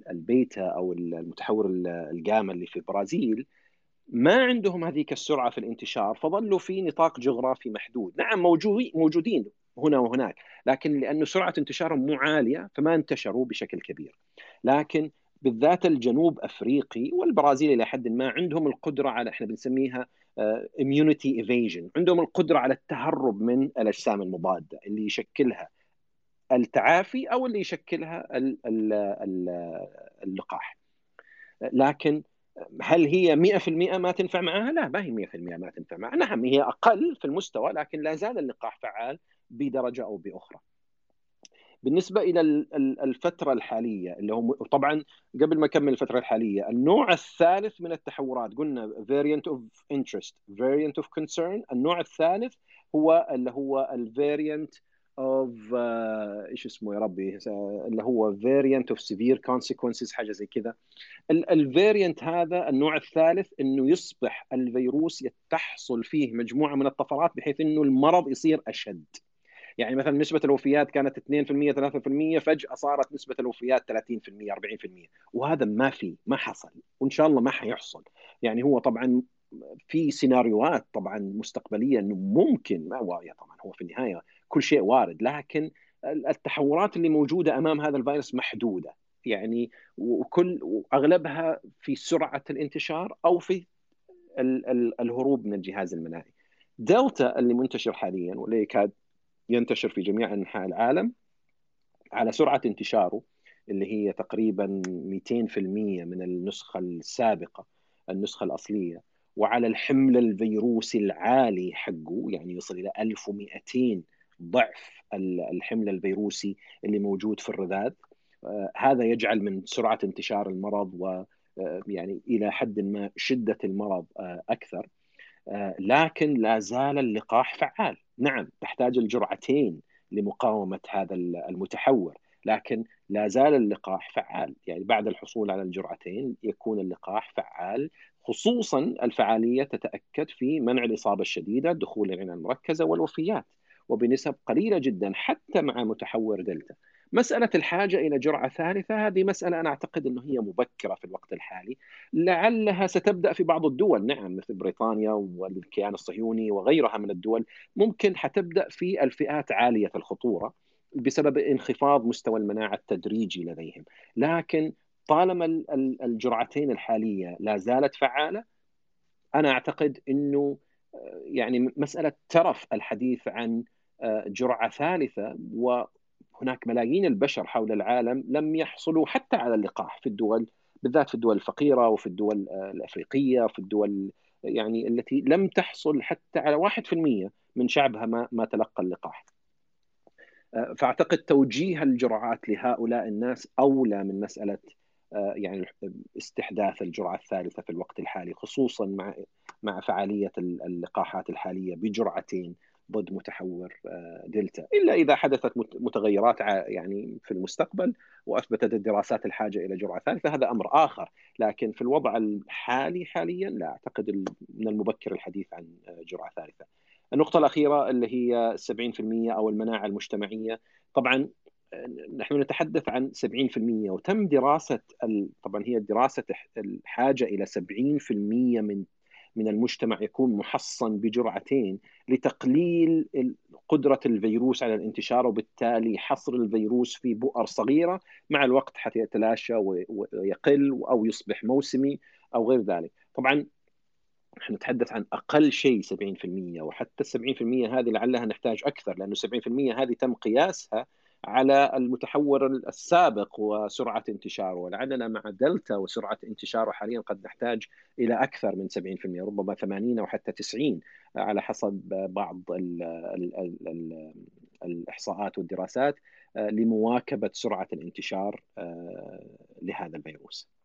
البيتا أو المتحور الجاما اللي في البرازيل ما عندهم هذيك السرعة في الانتشار فظلوا في نطاق جغرافي محدود. نعم موجودين هنا وهناك لكن لأنه سرعة انتشارهم مو عالية فما انتشروا بشكل كبير. لكن بالذات الجنوب أفريقي والبرازيل إلى حد ما عندهم القدرة على إحنا بنسميها immunity uh, evasion عندهم القدرة على التهرب من الأجسام المضادة اللي يشكلها التعافي أو اللي يشكلها اللقاح. لكن هل هي 100% ما تنفع معها؟ لا ما هي 100% ما تنفع معها، نعم هي أقل في المستوى لكن لا زال اللقاح فعال بدرجة أو بأخرى. بالنسبة إلى الفترة الحالية اللي هو طبعا قبل ما أكمل الفترة الحالية النوع الثالث من التحورات قلنا variant of interest variant of concern النوع الثالث هو اللي هو الفاريانت of uh, إيش اسمه يا ربي اللي هو variant of severe consequences حاجة زي كذا. الفاريانت هذا النوع الثالث إنه يصبح الفيروس تحصل فيه مجموعة من الطفرات بحيث إنه المرض يصير أشد. يعني مثلا نسبة الوفيات كانت 2% 3% فجأة صارت نسبة الوفيات 30% 40% وهذا ما في ما حصل وإن شاء الله ما حيحصل. يعني هو طبعا في سيناريوهات طبعا مستقبلية إنه ممكن ما طبعا هو في النهاية كل شيء وارد لكن التحورات اللي موجودة أمام هذا الفيروس محدودة يعني وكل وأغلبها في سرعة الانتشار أو في الهروب من الجهاز المناعي. دلتا اللي منتشر حاليا واللي يكاد ينتشر في جميع أنحاء العالم على سرعة انتشاره اللي هي تقريبا 200% من النسخة السابقة النسخة الأصلية وعلى الحمل الفيروسي العالي حقه يعني يصل إلى 1200 ضعف الحمل الفيروسي اللي موجود في الرذاذ. آه، هذا يجعل من سرعة انتشار المرض و آه، يعني إلى حد ما شدة المرض آه، أكثر. لكن لا زال اللقاح فعال. نعم تحتاج الجرعتين لمقاومة هذا المتحور لكن لا زال اللقاح فعال. يعني بعد الحصول على الجرعتين يكون اللقاح فعال خصوصا الفعالية تتأكد في منع الإصابة الشديدة دخول العنايه المركزة والوفيات. وبنسب قليلة جدا حتى مع متحور دلتا. مسألة الحاجة إلى جرعة ثالثة هذه مسألة أنا أعتقد إنه هي مبكرة في الوقت الحالي، لعلها ستبدأ في بعض الدول نعم مثل بريطانيا والكيان الصهيوني وغيرها من الدول. ممكن حتبدأ في الفئات عالية الخطورة بسبب انخفاض مستوى المناعة التدريجي لديهم، لكن طالما الجرعتين الحالية لا زالت فعالة أنا أعتقد إنه يعني مسألة ترف الحديث عن جرعة ثالثة وهناك ملايين البشر حول العالم لم يحصلوا حتى على اللقاح في الدول بالذات في الدول الفقيرة وفي الدول الأفريقية وفي الدول يعني التي لم تحصل حتى على 1% من شعبها ما ما تلقى اللقاح. فأعتقد توجيه الجرعات لهؤلاء الناس أولى من مسألة يعني استحداث الجرعة الثالثة في الوقت الحالي خصوصا مع مع فعالية اللقاحات الحالية بجرعتين ضد متحور دلتا. إلا إذا حدثت متغيرات يعني في المستقبل وأثبتت الدراسات الحاجة إلى جرعة ثالثة هذا أمر آخر. لكن في الوضع الحالي حاليا لا أعتقد من المبكر الحديث عن جرعة ثالثة. النقطة الأخيرة اللي هي 70% أو المناعة المجتمعية. طبعا نحن نتحدث عن 70% وتم دراسة طبعا هي دراسة الحاجة إلى 70% من من المجتمع يكون محصن بجرعتين لتقليل قدرة الفيروس على الانتشار وبالتالي حصر الفيروس في بؤر صغيرة مع الوقت حتى يتلاشى ويقل أو يصبح موسمي أو غير ذلك. طبعا نحن نتحدث عن أقل شيء 70% وحتى ال 70% هذه لعلها نحتاج أكثر لأنه 70% هذه تم قياسها على المتحور السابق وسرعة انتشاره ولعلنا مع دلتا وسرعة انتشاره حاليا قد نحتاج إلى أكثر من 70% ربما 80 أو حتى 90 على حسب بعض ال ال ال الإحصاءات والدراسات لمواكبة سرعة الانتشار لهذا الفيروس.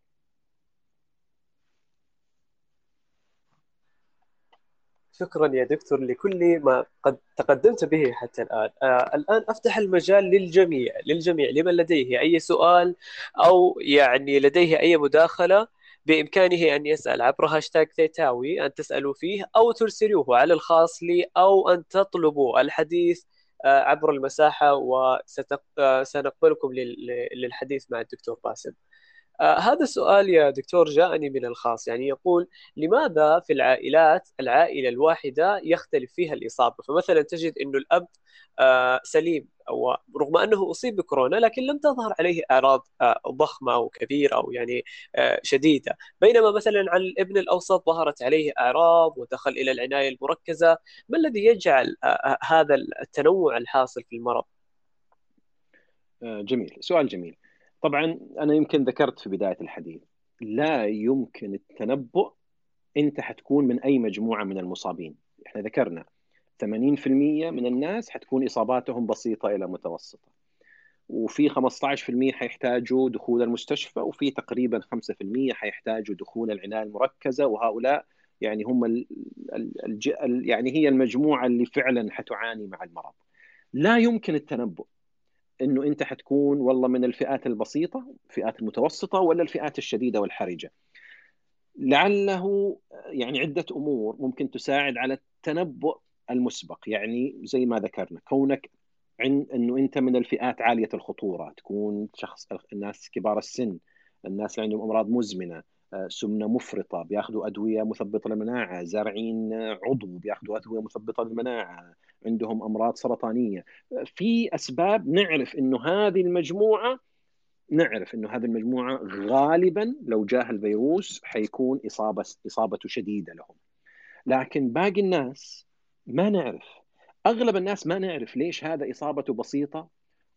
شكرا يا دكتور لكل ما قد تقدمت به حتى الآن. آه الآن أفتح المجال للجميع للجميع. لمن لديه أي سؤال أو يعني لديه أي مداخلة بإمكانه أن يسأل عبر هاشتاج تيتاوي أن تسألوا فيه أو ترسلوه على الخاص لي أو أن تطلبوا الحديث آه عبر المساحة وسنقبلكم للحديث مع الدكتور باسم آه هذا السؤال يا دكتور جاءني من الخاص. يعني يقول لماذا في العائلات العائلة الواحدة يختلف فيها الإصابة؟ فمثلا تجد أنه الأب آه سليم أو رغم أنه أصيب بكورونا لكن لم تظهر عليه أعراض آه ضخمة أو كبيرة أو يعني شديدة. بينما مثلا عن الابن الأوسط ظهرت عليه أعراض ودخل إلى العناية المركزة. ما الذي يجعل هذا التنوع الحاصل في المرض؟ جميل. سؤال جميل. طبعا أنا يمكن ذكرت في بداية الحديث لا يمكن التنبؤ أنت حتكون من أي مجموعة من المصابين. إحنا ذكرنا 80% من الناس حتكون إصاباتهم بسيطة إلى متوسطة. وفي 15% حيحتاجوا دخول المستشفى وفي تقريبا 5% حيحتاجوا دخول العناية المركزة. وهؤلاء يعني هم ال يعني هي المجموعة اللي فعلا حتعاني مع المرض. لا يمكن التنبؤ. إنه أنت حتكون والله من الفئات البسيطة الفئات المتوسطة ولا الفئات الشديدة والحرجة. لعله يعني عدة أمور ممكن تساعد على التنبؤ المسبق. يعني زي ما ذكرنا كونك عن إنه أنت من الفئات عالية الخطورة تكون شخص الناس كبار السن الناس اللي عندهم أمراض مزمنة سمنة مفرطة بياخذوا أدوية مثبطة للمناعة زارعين عضو بياخذوا أدوية مثبطة للمناعة عندهم أمراض سرطانية. في أسباب نعرف إنه هذه المجموعة نعرف إنه هذه المجموعة غالبا لو جاه الفيروس حيكون إصابة اصابته شديدة لهم. لكن باقي الناس ما نعرف. أغلب الناس ما نعرف ليش هذا إصابته بسيطة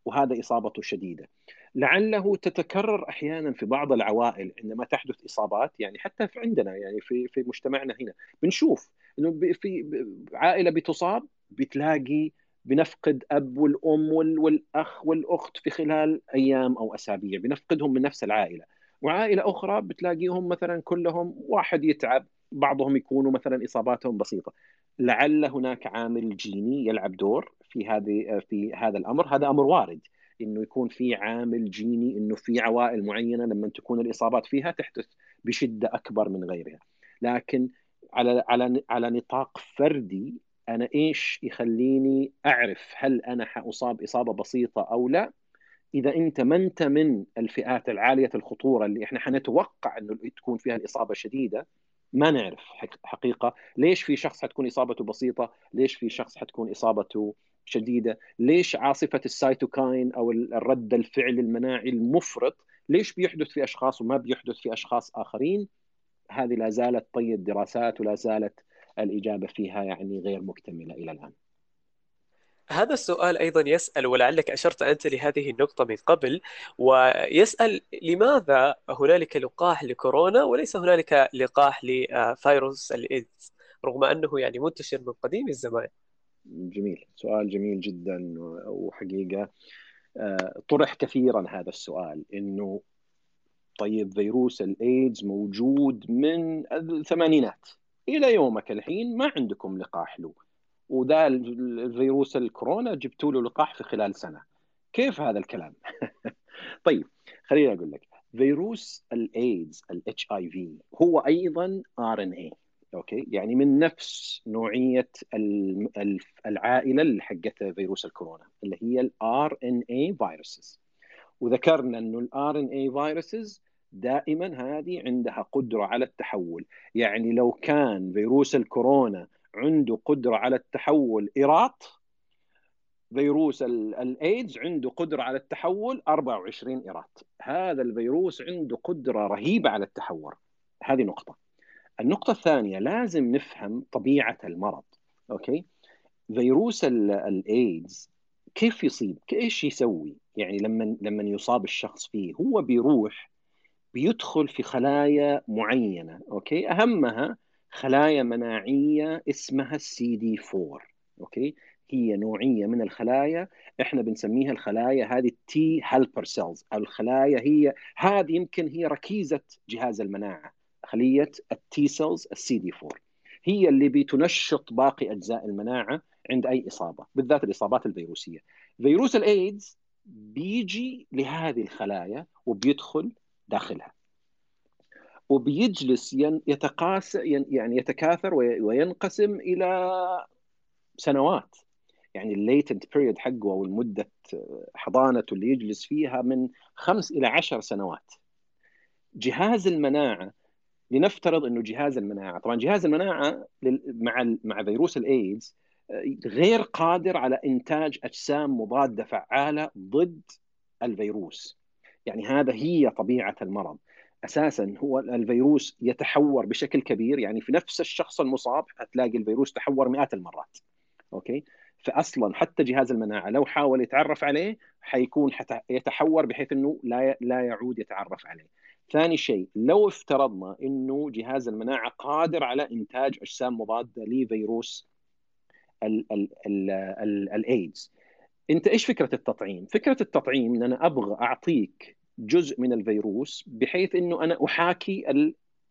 وهذا إصابته شديدة. لعله تتكرر أحيانا في بعض العوائل عندما تحدث إصابات يعني حتى في عندنا يعني في في مجتمعنا هنا. بنشوف إنه في عائلة بتصاب بتلاقي بنفقد أب والأم والأخ والأخت في خلال أيام أو أسابيع بنفقدهم من نفس العائلة. وعائلة أخرى بتلاقيهم مثلا كلهم واحد يتعب بعضهم يكونوا مثلا إصاباتهم بسيطة. لعل هناك عامل جيني يلعب دور في هذه في هذا الأمر. هذا أمر وارد. إنه يكون في عامل جيني إنه في عوائل معينة لما تكون الإصابات فيها تحدث بشدة أكبر من غيرها. لكن على على على نطاق فردي أنا إيش يخليني أعرف هل أنا حأصاب إصابة بسيطة أو لا؟ إذا أنت ما أنت من الفئات العالية الخطورة اللي إحنا حنتوقع إنه تكون فيها الإصابة شديدة ما نعرف حقيقة. ليش في شخص حتكون إصابته بسيطة؟ ليش في شخص حتكون إصابته شديدة. ليش عاصفة السيتوكاين أو الرد الفعل المناعي المفرط ليش بيحدث في أشخاص وما بيحدث في أشخاص آخرين؟ هذه لا زالت طي الدراسات ولا زالت الإجابة فيها يعني غير مكتملة إلى الآن. هذا السؤال أيضا يسأل ولعلك أشرت أنت لهذه النقطة من قبل ويسأل لماذا هنالك لقاح لكورونا وليس هنالك لقاح لفيروس الإيدز رغم أنه يعني منتشر من قديم الزمان. جميل. سؤال جميل جدا وحقيقة. آه، طرح كثيرا هذا السؤال إنه طيب فيروس الإيدز موجود من الثمانينات إلى يومك الحين ما عندكم لقاح له. وذا الفيروس الكورونا جبتوا له لقاح في خلال سنة. كيف هذا الكلام؟ <laughs> طيب خليني أقول لك. فيروس الإيدز ال HIV هو أيضا RNA okay؟ يعني من نفس نوعية العائلة اللي حقت فيروس الكورونا اللي هي ال RNA viruses وذكرنا إنه ال RNA viruses دائما هذه عندها قدرة على التحول. يعني لو كان فيروس الكورونا عنده قدرة على التحول ايراط فيروس الايدز عنده قدرة على التحول 24 ايراط هذا الفيروس عنده قدرة رهيبة على التحور. هذه نقطة. النقطة الثانية لازم نفهم طبيعة المرض okay؟ فيروس الايدز كيف يصيب؟ إيش يسوي؟ يعني لما لما يصاب الشخص فيه هو بيروح بيدخل في خلايا معينة okay؟ أهمها خلايا مناعية اسمها السي دي 4 okay؟ هي نوعية من الخلايا إحنا بنسميها الخلايا هذه ال T helper cells الخلايا هي هذه يمكن هي ركيزة جهاز المناعة. خليه ال T cells ال CD 4 هي اللي بتنشط باقي أجزاء المناعة عند أي إصابة بالذات الإصابات الفيروسية. فيروس الايدز بيجي لهذه الخلايا وبيدخل داخلها. وبيجلس يتقاس يعني يتكاثر وينقسم إلى سنوات. يعني ال latent period حقه أو المدة حضانته اللي يجلس فيها من خمس إلى عشر سنوات. جهاز المناعة لنفترض إنه جهاز المناعة. طبعا جهاز المناعة مع مع فيروس الإيدز غير قادر على إنتاج أجسام مضادة فعالة ضد الفيروس. يعني هذا هي طبيعة المرض. أساسا هو الفيروس يتحور بشكل كبير. يعني في نفس الشخص المصاب هتلاقي الفيروس تحور مئات المرات. أوكي؟ فاصلا حتى جهاز المناعة لو حاول يتعرف عليه حيكون يتحور بحيث إنه لا لا يعود يتعرف عليه. ثاني شيء لو افترضنا إنه جهاز المناعة قادر على إنتاج أجسام مضادة لفيروس الايدز أنت إيش فكرة التطعيم؟ فكرة التطعيم إن أنا أبغى أعطيك جزء من الفيروس بحيث إنه أنا أحاكي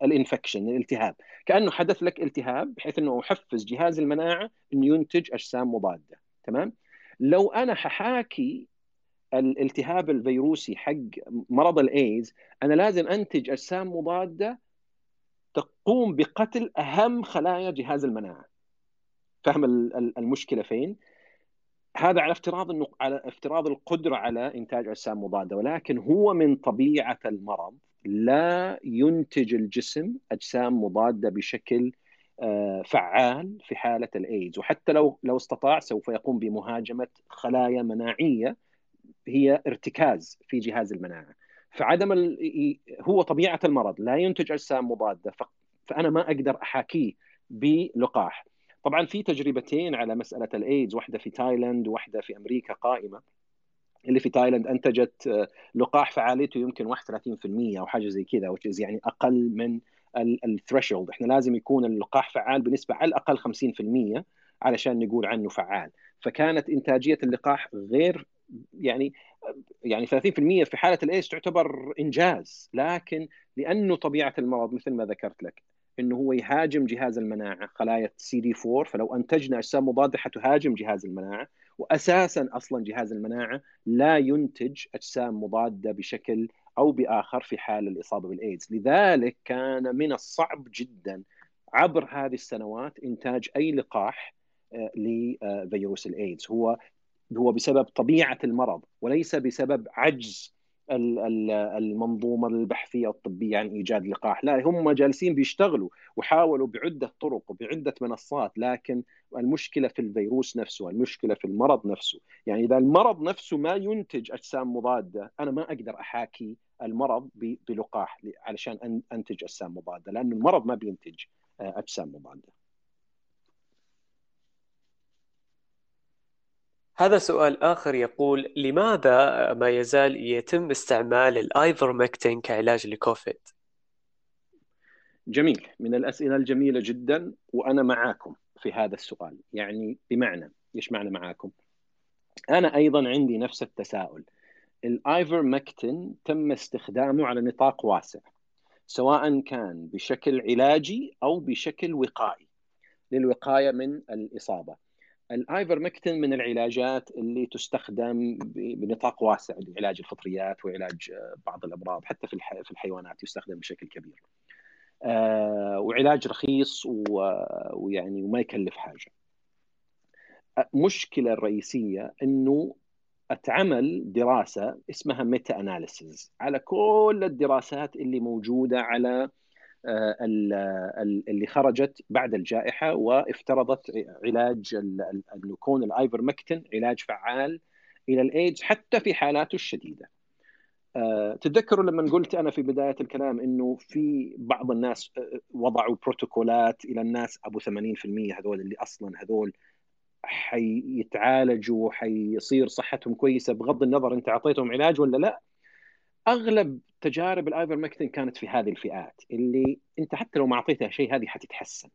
ال infection الالتهاب. كأنه حدث لك التهاب بحيث إنه أحفز جهاز المناعة إنه ينتج أجسام مضادة. تمام؟ لو أنا ححاكي الالتهاب الفيروسي حق مرض الايدز أنا لازم أنتج أجسام مضادة تقوم بقتل أهم خلايا جهاز المناعة. فهم المشكلة فين؟ هذا على افتراض إنه على افتراض القدرة على إنتاج أجسام مضادة. ولكن هو من طبيعة المرض لا ينتج الجسم أجسام مضادة بشكل آه، فعال في حالة الايدز وحتى لو لو استطاع سوف يقوم بمهاجمة خلايا مناعية هي ارتكاز في جهاز المناعة. فعدم ال... هو طبيعة المرض لا ينتج أجسام مضادة ف... فأنا ما أقدر أحاكيه بلقاح. طبعا في تجربتين على مسألة الايدز واحدة في تايلاند وواحده في أمريكا قائمة. اللي في تايلاند أنتجت آه، لقاح فعاليته يمكن 31% أو حاجة زي كذا which يعني أقل من ال threshold إحنا لازم يكون اللقاح فعال بنسبة على الأقل 50% علشان نقول عنه فعال. فكانت إنتاجية اللقاح غير يعني يعني 30% في حالة الايدز تعتبر إنجاز لكن لأنه طبيعة المرض مثل ما ذكرت لك. إنه هو يهاجم جهاز المناعة خلايا سي دي 4 فلو أنتجنا أجسام مضاده حتهاجم جهاز المناعة واساسا أصلا جهاز المناعة لا ينتج أجسام مضادة بشكل أو بآخر في حال الإصابة بالإيدز، لذلك كان من الصعب جدا عبر هذه السنوات إنتاج أي لقاح آه، لفيروس الإيدز، هو هو بسبب طبيعة المرض وليس بسبب عجز المنظومة البحثية الطبية عن إيجاد لقاح، لا هم جالسين بيشتغلوا وحاولوا بعدة طرق وبعدة منصات لكن المشكلة في الفيروس نفسه، المشكلة في المرض نفسه، يعني إذا المرض نفسه ما ينتج أجسام مضادة أنا ما أقدر أحاكي المرض بلقاح علشان أنتج أجسام مضادة لأن المرض ما بينتج أجسام مضادة. هذا سؤال آخر يقول لماذا ما يزال يتم استعمال الآيفرمكتين كعلاج لكوفيد؟ جميل من الأسئلة الجميلة جدا وأنا معاكم في هذا السؤال يعني بمعنى إيش معنى معاكم؟ أنا أيضا عندي نفس التساؤل الآيفرمكتين تم استخدامه على نطاق واسع سواء كان بشكل علاجي أو بشكل وقائي للوقاية من الإصابة الآيفرمكتين من العلاجات اللي تستخدم بنطاق واسع لعلاج الفطريات وعلاج بعض الأمراض حتى في في الحيوانات يستخدم بشكل كبير. آه، وعلاج رخيص ويعني وما يكلف حاجة. المشكلة الرئيسيه إنه أتعمل دراسة اسمها meta analysis على كل الدراسات اللي موجودة على آه، اللي خرجت بعد الجائحة وافترضت علاج ان يكون الآيفرمكتين علاج فعال إلى الإيدز حتى في حالاته الشديدة. آه، تتذكروا لما قلت أنا في بداية الكلام إنه في بعض الناس آه، وضعوا بروتوكولات إلى الناس أبو 80% هذول اللي أصلا هذول حيتعالجوا حيصير صحتهم كويسة بغض النظر أنت أعطيتهم علاج ولا لا أغلب تجارب الايفرمكتين كانت في هذه الفئات اللي أنت حتى لو ما أعطيتها شيء هذه حتتحسن.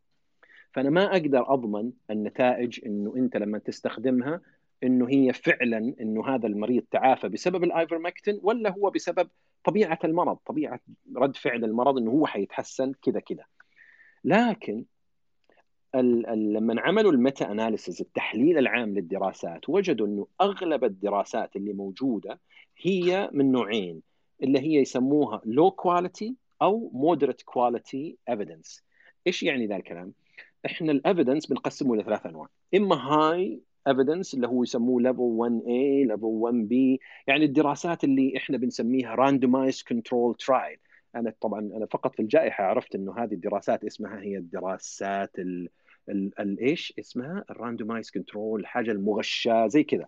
فأنا ما أقدر أضمن النتائج إنه أنت لما تستخدمها إنه هي فعلا إنه هذا المريض تعافى بسبب الايفرمكتين ولا هو بسبب طبيعة المرض طبيعة رد فعل المرض إنه هو حيتحسن كذا كذا. لكن لما عملوا ال meta analysis التحليل العام للدراسات وجدوا إنه أغلب الدراسات اللي موجودة هي من نوعين. اللي هي يسموها low quality أو moderate quality evidence إيش يعني ذا الكلام؟ إحنا ال evidence بنقسمه لثلاث أنواع. إما high evidence اللي هو يسموه level 1A level 1B يعني الدراسات اللي إحنا بنسميها randomized control trial أنا طبعا أنا فقط في الجائحة عرفت إنه هذه الدراسات اسمها هي الدراسات الايش اسمها ال randomized control الحاجة المغشاة زي كذا.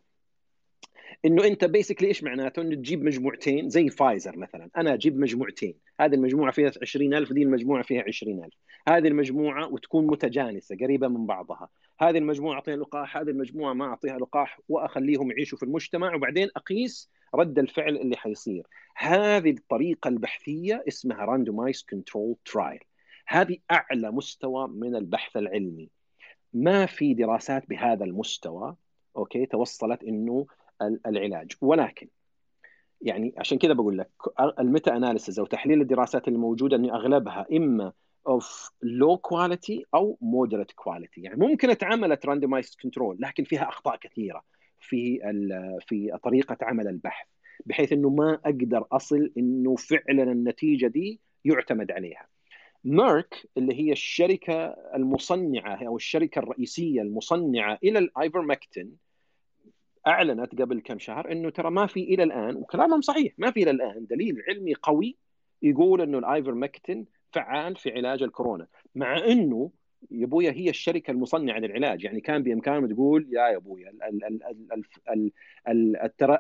إنه أنت basically إيش معناته؟ إنه تجيب مجموعتين زي فايزر مثلا. أنا أجيب مجموعتين. هذه المجموعة فيها 20000 دي المجموعة فيها 20000 هذه المجموعة وتكون متجانسة قريبة من بعضها. هذه المجموعة أعطيها لقاح هذه المجموعة ما أعطيها لقاح وأخليهم يعيشوا في المجتمع وبعدين أقيس رد الفعل اللي حيصير. هذه الطريقة البحثية اسمها randomized control trial هذه أعلى مستوى من البحث العلمي. ما في دراسات بهذا المستوى okay توصلت إنه العلاج ولكن يعني عشان كذا بقول لك ال meta-analysis أو تحليل الدراسات الموجودة انه أغلبها إما of low quality أو moderate quality يعني ممكن اتعملت randomized control لكن فيها أخطاء كثيرة في في طريقة عمل البحث بحيث إنه ما أقدر أصل إنه فعلا النتيجة دي يعتمد عليها. ميرك اللي هي الشركة المصنعة أو الشركة الرئيسية المصنعة إلى الأيفرمكتين أعلنت قبل كم شهر إنه ترى ما في إلى الآن وكلامهم صحيح ما في إلى الآن دليل علمي قوي يقول إنه الايفرمكتين فعال في علاج الكورونا مع إنه يا أبويا هي الشركة المصنعة للعلاج يعني كان بإمكانه تقول يا يا أبويا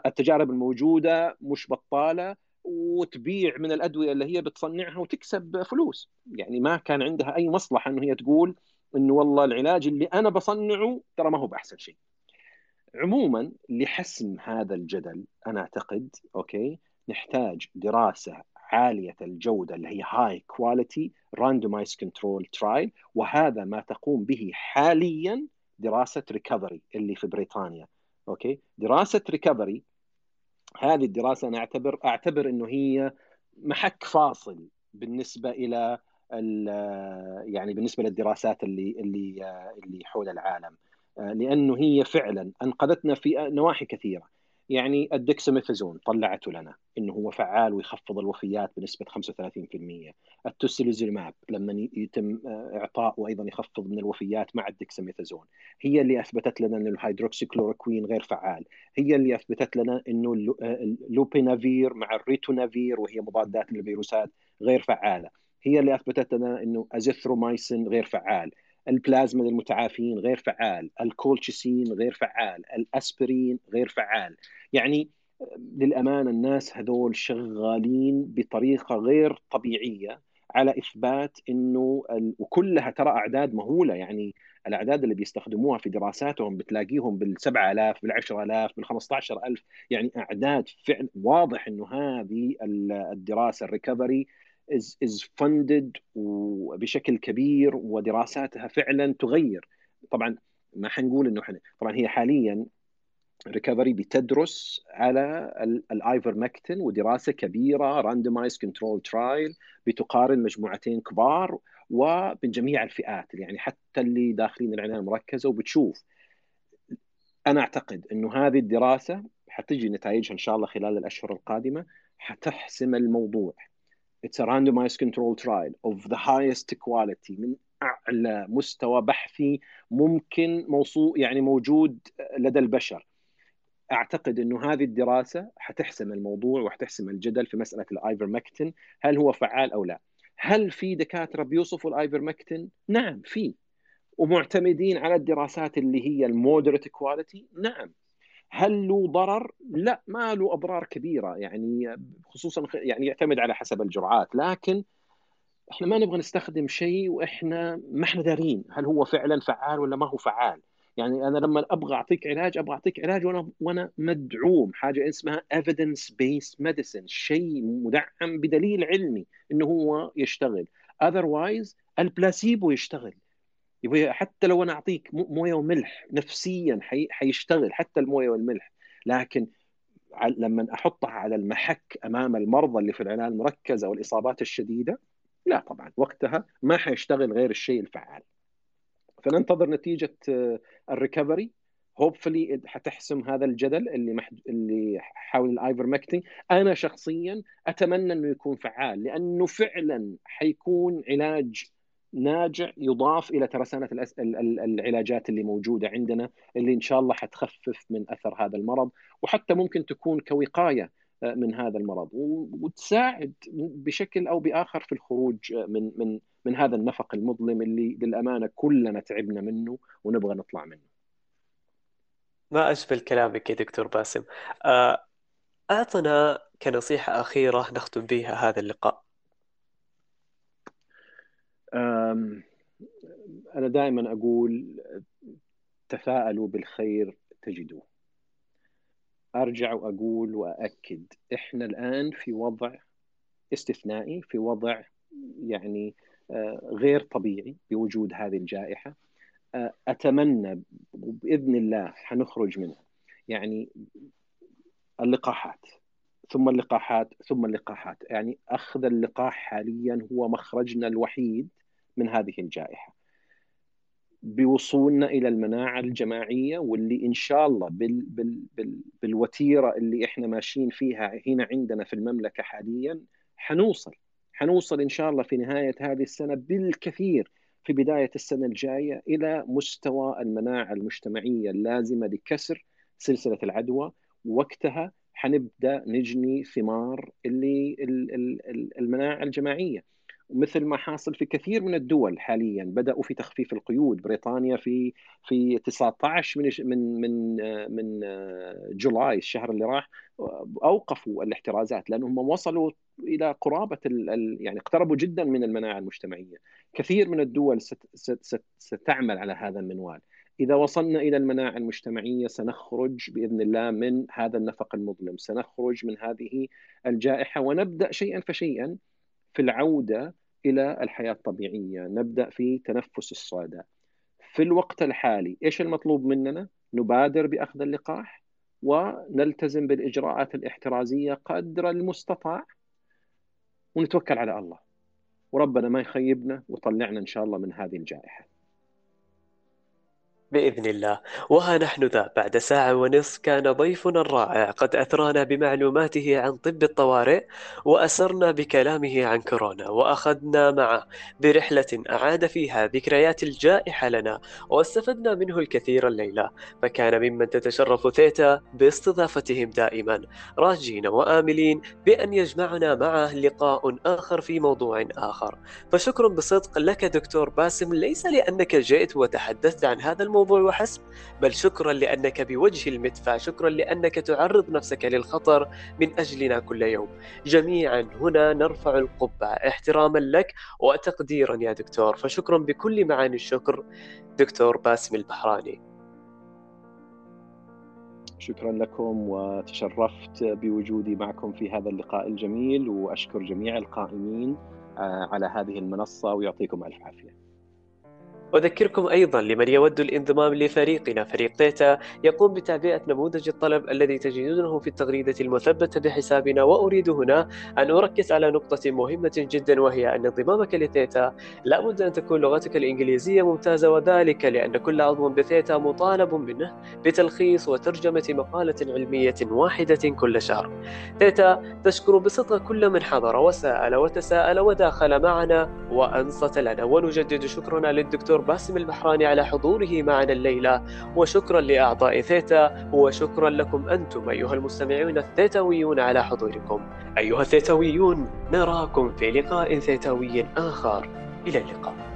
التجارب الموجودة مش بطالة وتبيع من الأدوية اللي هي بتصنعها وتكسب فلوس يعني ما كان عندها أي مصلحة إنه هي تقول إنه والله العلاج اللي أنا بصنعه ترى ما هو بأحسن شيء. عموما لحسم هذا الجدل أنا أعتقد okay نحتاج دراسة عالية الجودة اللي هي high quality randomized control trial وهذا ما تقوم به حاليا دراسة Recovery اللي في بريطانيا okay؟ دراسة Recovery هذه الدراسة أنا أعتبر أعتبر إنه هي محك فاصل بالنسبة إلى يعني بالنسبة للدراسات اللي اللي اللي حول العالم. لأنه هي فعلا أنقذتنا في نواحي كثيرة. يعني الدكساميثازون طلعته لنا إنه هو فعال ويخفض الوفيات بنسبة 35% ال tocilizumab لما يتم آه، إعطاء وأيضا يخفض من الوفيات مع الدكساميثازون هي اللي أثبتت لنا إنه الهيدروكسيكلوروكوين غير فعال. هي اللي أثبتت لنا إنه آه، ال lopinavir مع ال ritonavir وهي مضادات للفيروسات غير فعالة. هي اللي أثبتت لنا إنه ازيثرومايسين غير فعال. البلازما للمتعافين غير فعال الكولشيسين غير فعال الأسبرين غير فعال. يعني للأمانة الناس هذول شغالين بطريقة غير طبيعية على إثبات إنه ال... وكلها ترى أعداد مهولة. يعني الأعداد اللي بيستخدموها في دراساتهم بتلاقيهم بال 7000 بال 10000 بال 15000 يعني أعداد فعلا واضح إنه هذه الدراسة ال Recovery is is funded وبشكل كبير ودراساتها فعلا تغير. طبعا ما حنقول إنه حن... طبعا هي حاليا Recovery بتدرس على الايفرمكتين ودراسة كبيرة randomized control trial بتقارن مجموعتين كبار ومن جميع الفئات. يعني حتى اللي داخلين العناية المركزة وبتشوف. أنا أعتقد إنه هذه الدراسة حتجي نتائجها إن شاء الله خلال الأشهر القادمة حتحسم الموضوع. It's a randomized control trial of the highest quality من أعلى مستوى بحثي ممكن موصول يعني موجود لدى البشر. أعتقد إنه هذه الدراسة حتحسم الموضوع وحتحسم الجدل في مسألة الآيفرمكتين. هل هو فعال أو لا؟ هل في دكاترة بيوصفوا الآيفرمكتين؟ نعم في. ومعتمدين على الدراسات اللي هي المودريت كواليتي نعم. هل له ضرر؟ لا ما له أضرار كبيرة. يعني خصوصا يعني يعتمد على حسب الجرعات. لكن إحنا ما نبغى نستخدم شيء وإحنا ما إحنا دارين هل هو فعلا فعال ولا ما هو فعال. يعني أنا لما أبغى أعطيك علاج أبغى أعطيك علاج وأنا وأنا مدعوم. حاجة اسمها evidence based medicine شيء مدعم بدليل علمي إنه هو يشتغل. Otherwise البلاسيبو يشتغل. حتى لو أنا أعطيك موية وملح نفسيا حي... حيشتغل حتى الموية والملح. لكن لما أحطها على المحك أمام المرضى اللي في العناية المركزة والاصابات الشديدة لا طبعا وقتها ما حيشتغل غير الشيء الفعال. فننتظر نتيجة ال Recovery. hopefully حتحسم هذا الجدل اللي محد... اللي حول الآيفرمكتين. أنا شخصيا أتمنى إنه يكون فعال لأنه فعلا حيكون علاج ناجع يضاف إلى ترسانه. العلاجات اللي موجودة عندنا اللي إن شاء الله حتخفف من أثر هذا المرض وحتى ممكن تكون كوقاية من هذا المرض وتساعد بشكل أو بآخر في الخروج من من من هذا النفق المظلم اللي للأمانة كلنا تعبنا منه ونبغى نطلع منه. ما اشبه كلامك يا دكتور باسم. آه، أعطنا كنصيحة أخيرة نختم بها هذا اللقاء. أنا دائما أقول تفاءلوا بالخير تجدوه. أرجع وأقول واكد إحنا الآن في وضع استثنائي في وضع يعني غير طبيعي بوجود هذه الجائحة. أتمنى بإذن الله حنخرج منها. يعني اللقاحات ثم اللقاحات ثم اللقاحات. يعني أخذ اللقاح حاليا هو مخرجنا الوحيد من هذه الجائحة. بوصولنا إلى المناعة الجماعية واللي إن شاء الله بال بال بال بالوتيرة اللي إحنا ماشيين فيها هنا عندنا في المملكة حاليا حنوصل. حنوصل إن شاء الله في نهاية هذه السنة بالكثير في بداية السنة الجاية إلى مستوى المناعة المجتمعية اللازمة لكسر سلسلة العدوى. وقتها حنبدأ نجني ثمار اللي المناعة الجماعية. مثل ما حاصل في كثير من الدول حاليا. بدأوا في تخفيف القيود. بريطانيا في في 19 من من من من جولاي الشهر اللي راح أوقفوا الاحترازات لأنهم وصلوا إلى قرابة يعني اقتربوا جدا من المناعة المجتمعية. كثير من الدول ست ست ستعمل على هذا المنوال. إذا وصلنا إلى المناعة المجتمعية سنخرج بإذن الله من هذا النفق المظلم. سنخرج من هذه الجائحة ونبدأ شيئا فشيئا في العودة إلى الحياة الطبيعية، نبدأ في تنفس الصعداء. في الوقت الحالي إيش المطلوب مننا؟ نبادر بأخذ اللقاح ونلتزم بالإجراءات الاحترازية قدر المستطاع ونتوكل على الله. وربنا ما يخيبنا ويطلعنا إن شاء الله من هذه الجائحة. بإذن الله. وها نحن ذا بعد ساعة ونصف كان ضيفنا الرائع. قد أثرانا بمعلوماته عن طب الطوارئ وأسرنا بكلامه عن كورونا وأخذنا معه برحلة أعاد فيها ذكريات الجائحة لنا واستفدنا منه الكثير الليلة. فكان ممن تتشرف ثيتا باستضافتهم دائما راجين وآملين بأن يجمعنا معه لقاء آخر في موضوع آخر. فشكر بصدق لك دكتور باسم ليس لأنك جئت وتحدثت عن هذا الموضوع الموضوع وحسب بل شكرا لأنك بوجه المدفع شكرا لأنك تعرض نفسك للخطر من أجلنا كل يوم. جميعا هنا نرفع القبعة. احتراما لك وتقديرا يا دكتور. فشكرا بكل معاني الشكر دكتور باسم البحراني. شكرا لكم وتشرفت بوجودي معكم في هذا اللقاء الجميل وأشكر جميع القائمين آه، على هذه المنصة ويعطيكم ألف عافية. أذكركم أيضا لمن يود الانضمام لفريقنا. فريق تيتا يقوم بتعبئة نموذج الطلب الذي تجدونه في التغريدة المثبتة بحسابنا وأريد هنا أن أركز على نقطة مهمة جدا وهي أن انضمامك لثيتا لابد أن تكون لغتك الإنجليزية ممتازة وذلك لأن كل عضو بثيتا مطالب منه بتلخيص وترجمة مقالة علمية واحدة كل شهر. ثيتا تشكر بصدق كل من حضر وسأل وتساءل وداخل معنا وأنصت لنا. ونجدد شكرنا للدكتور باسم البحراني على حضوره معنا الليلة. وشكرا لأعضاء ثيتا وشكرا لكم أنتم أيها المستمعون الثيتاويون على حضوركم. أيها الثيتاويون نراكم في لقاء ثيتاوي آخر. إلى اللقاء.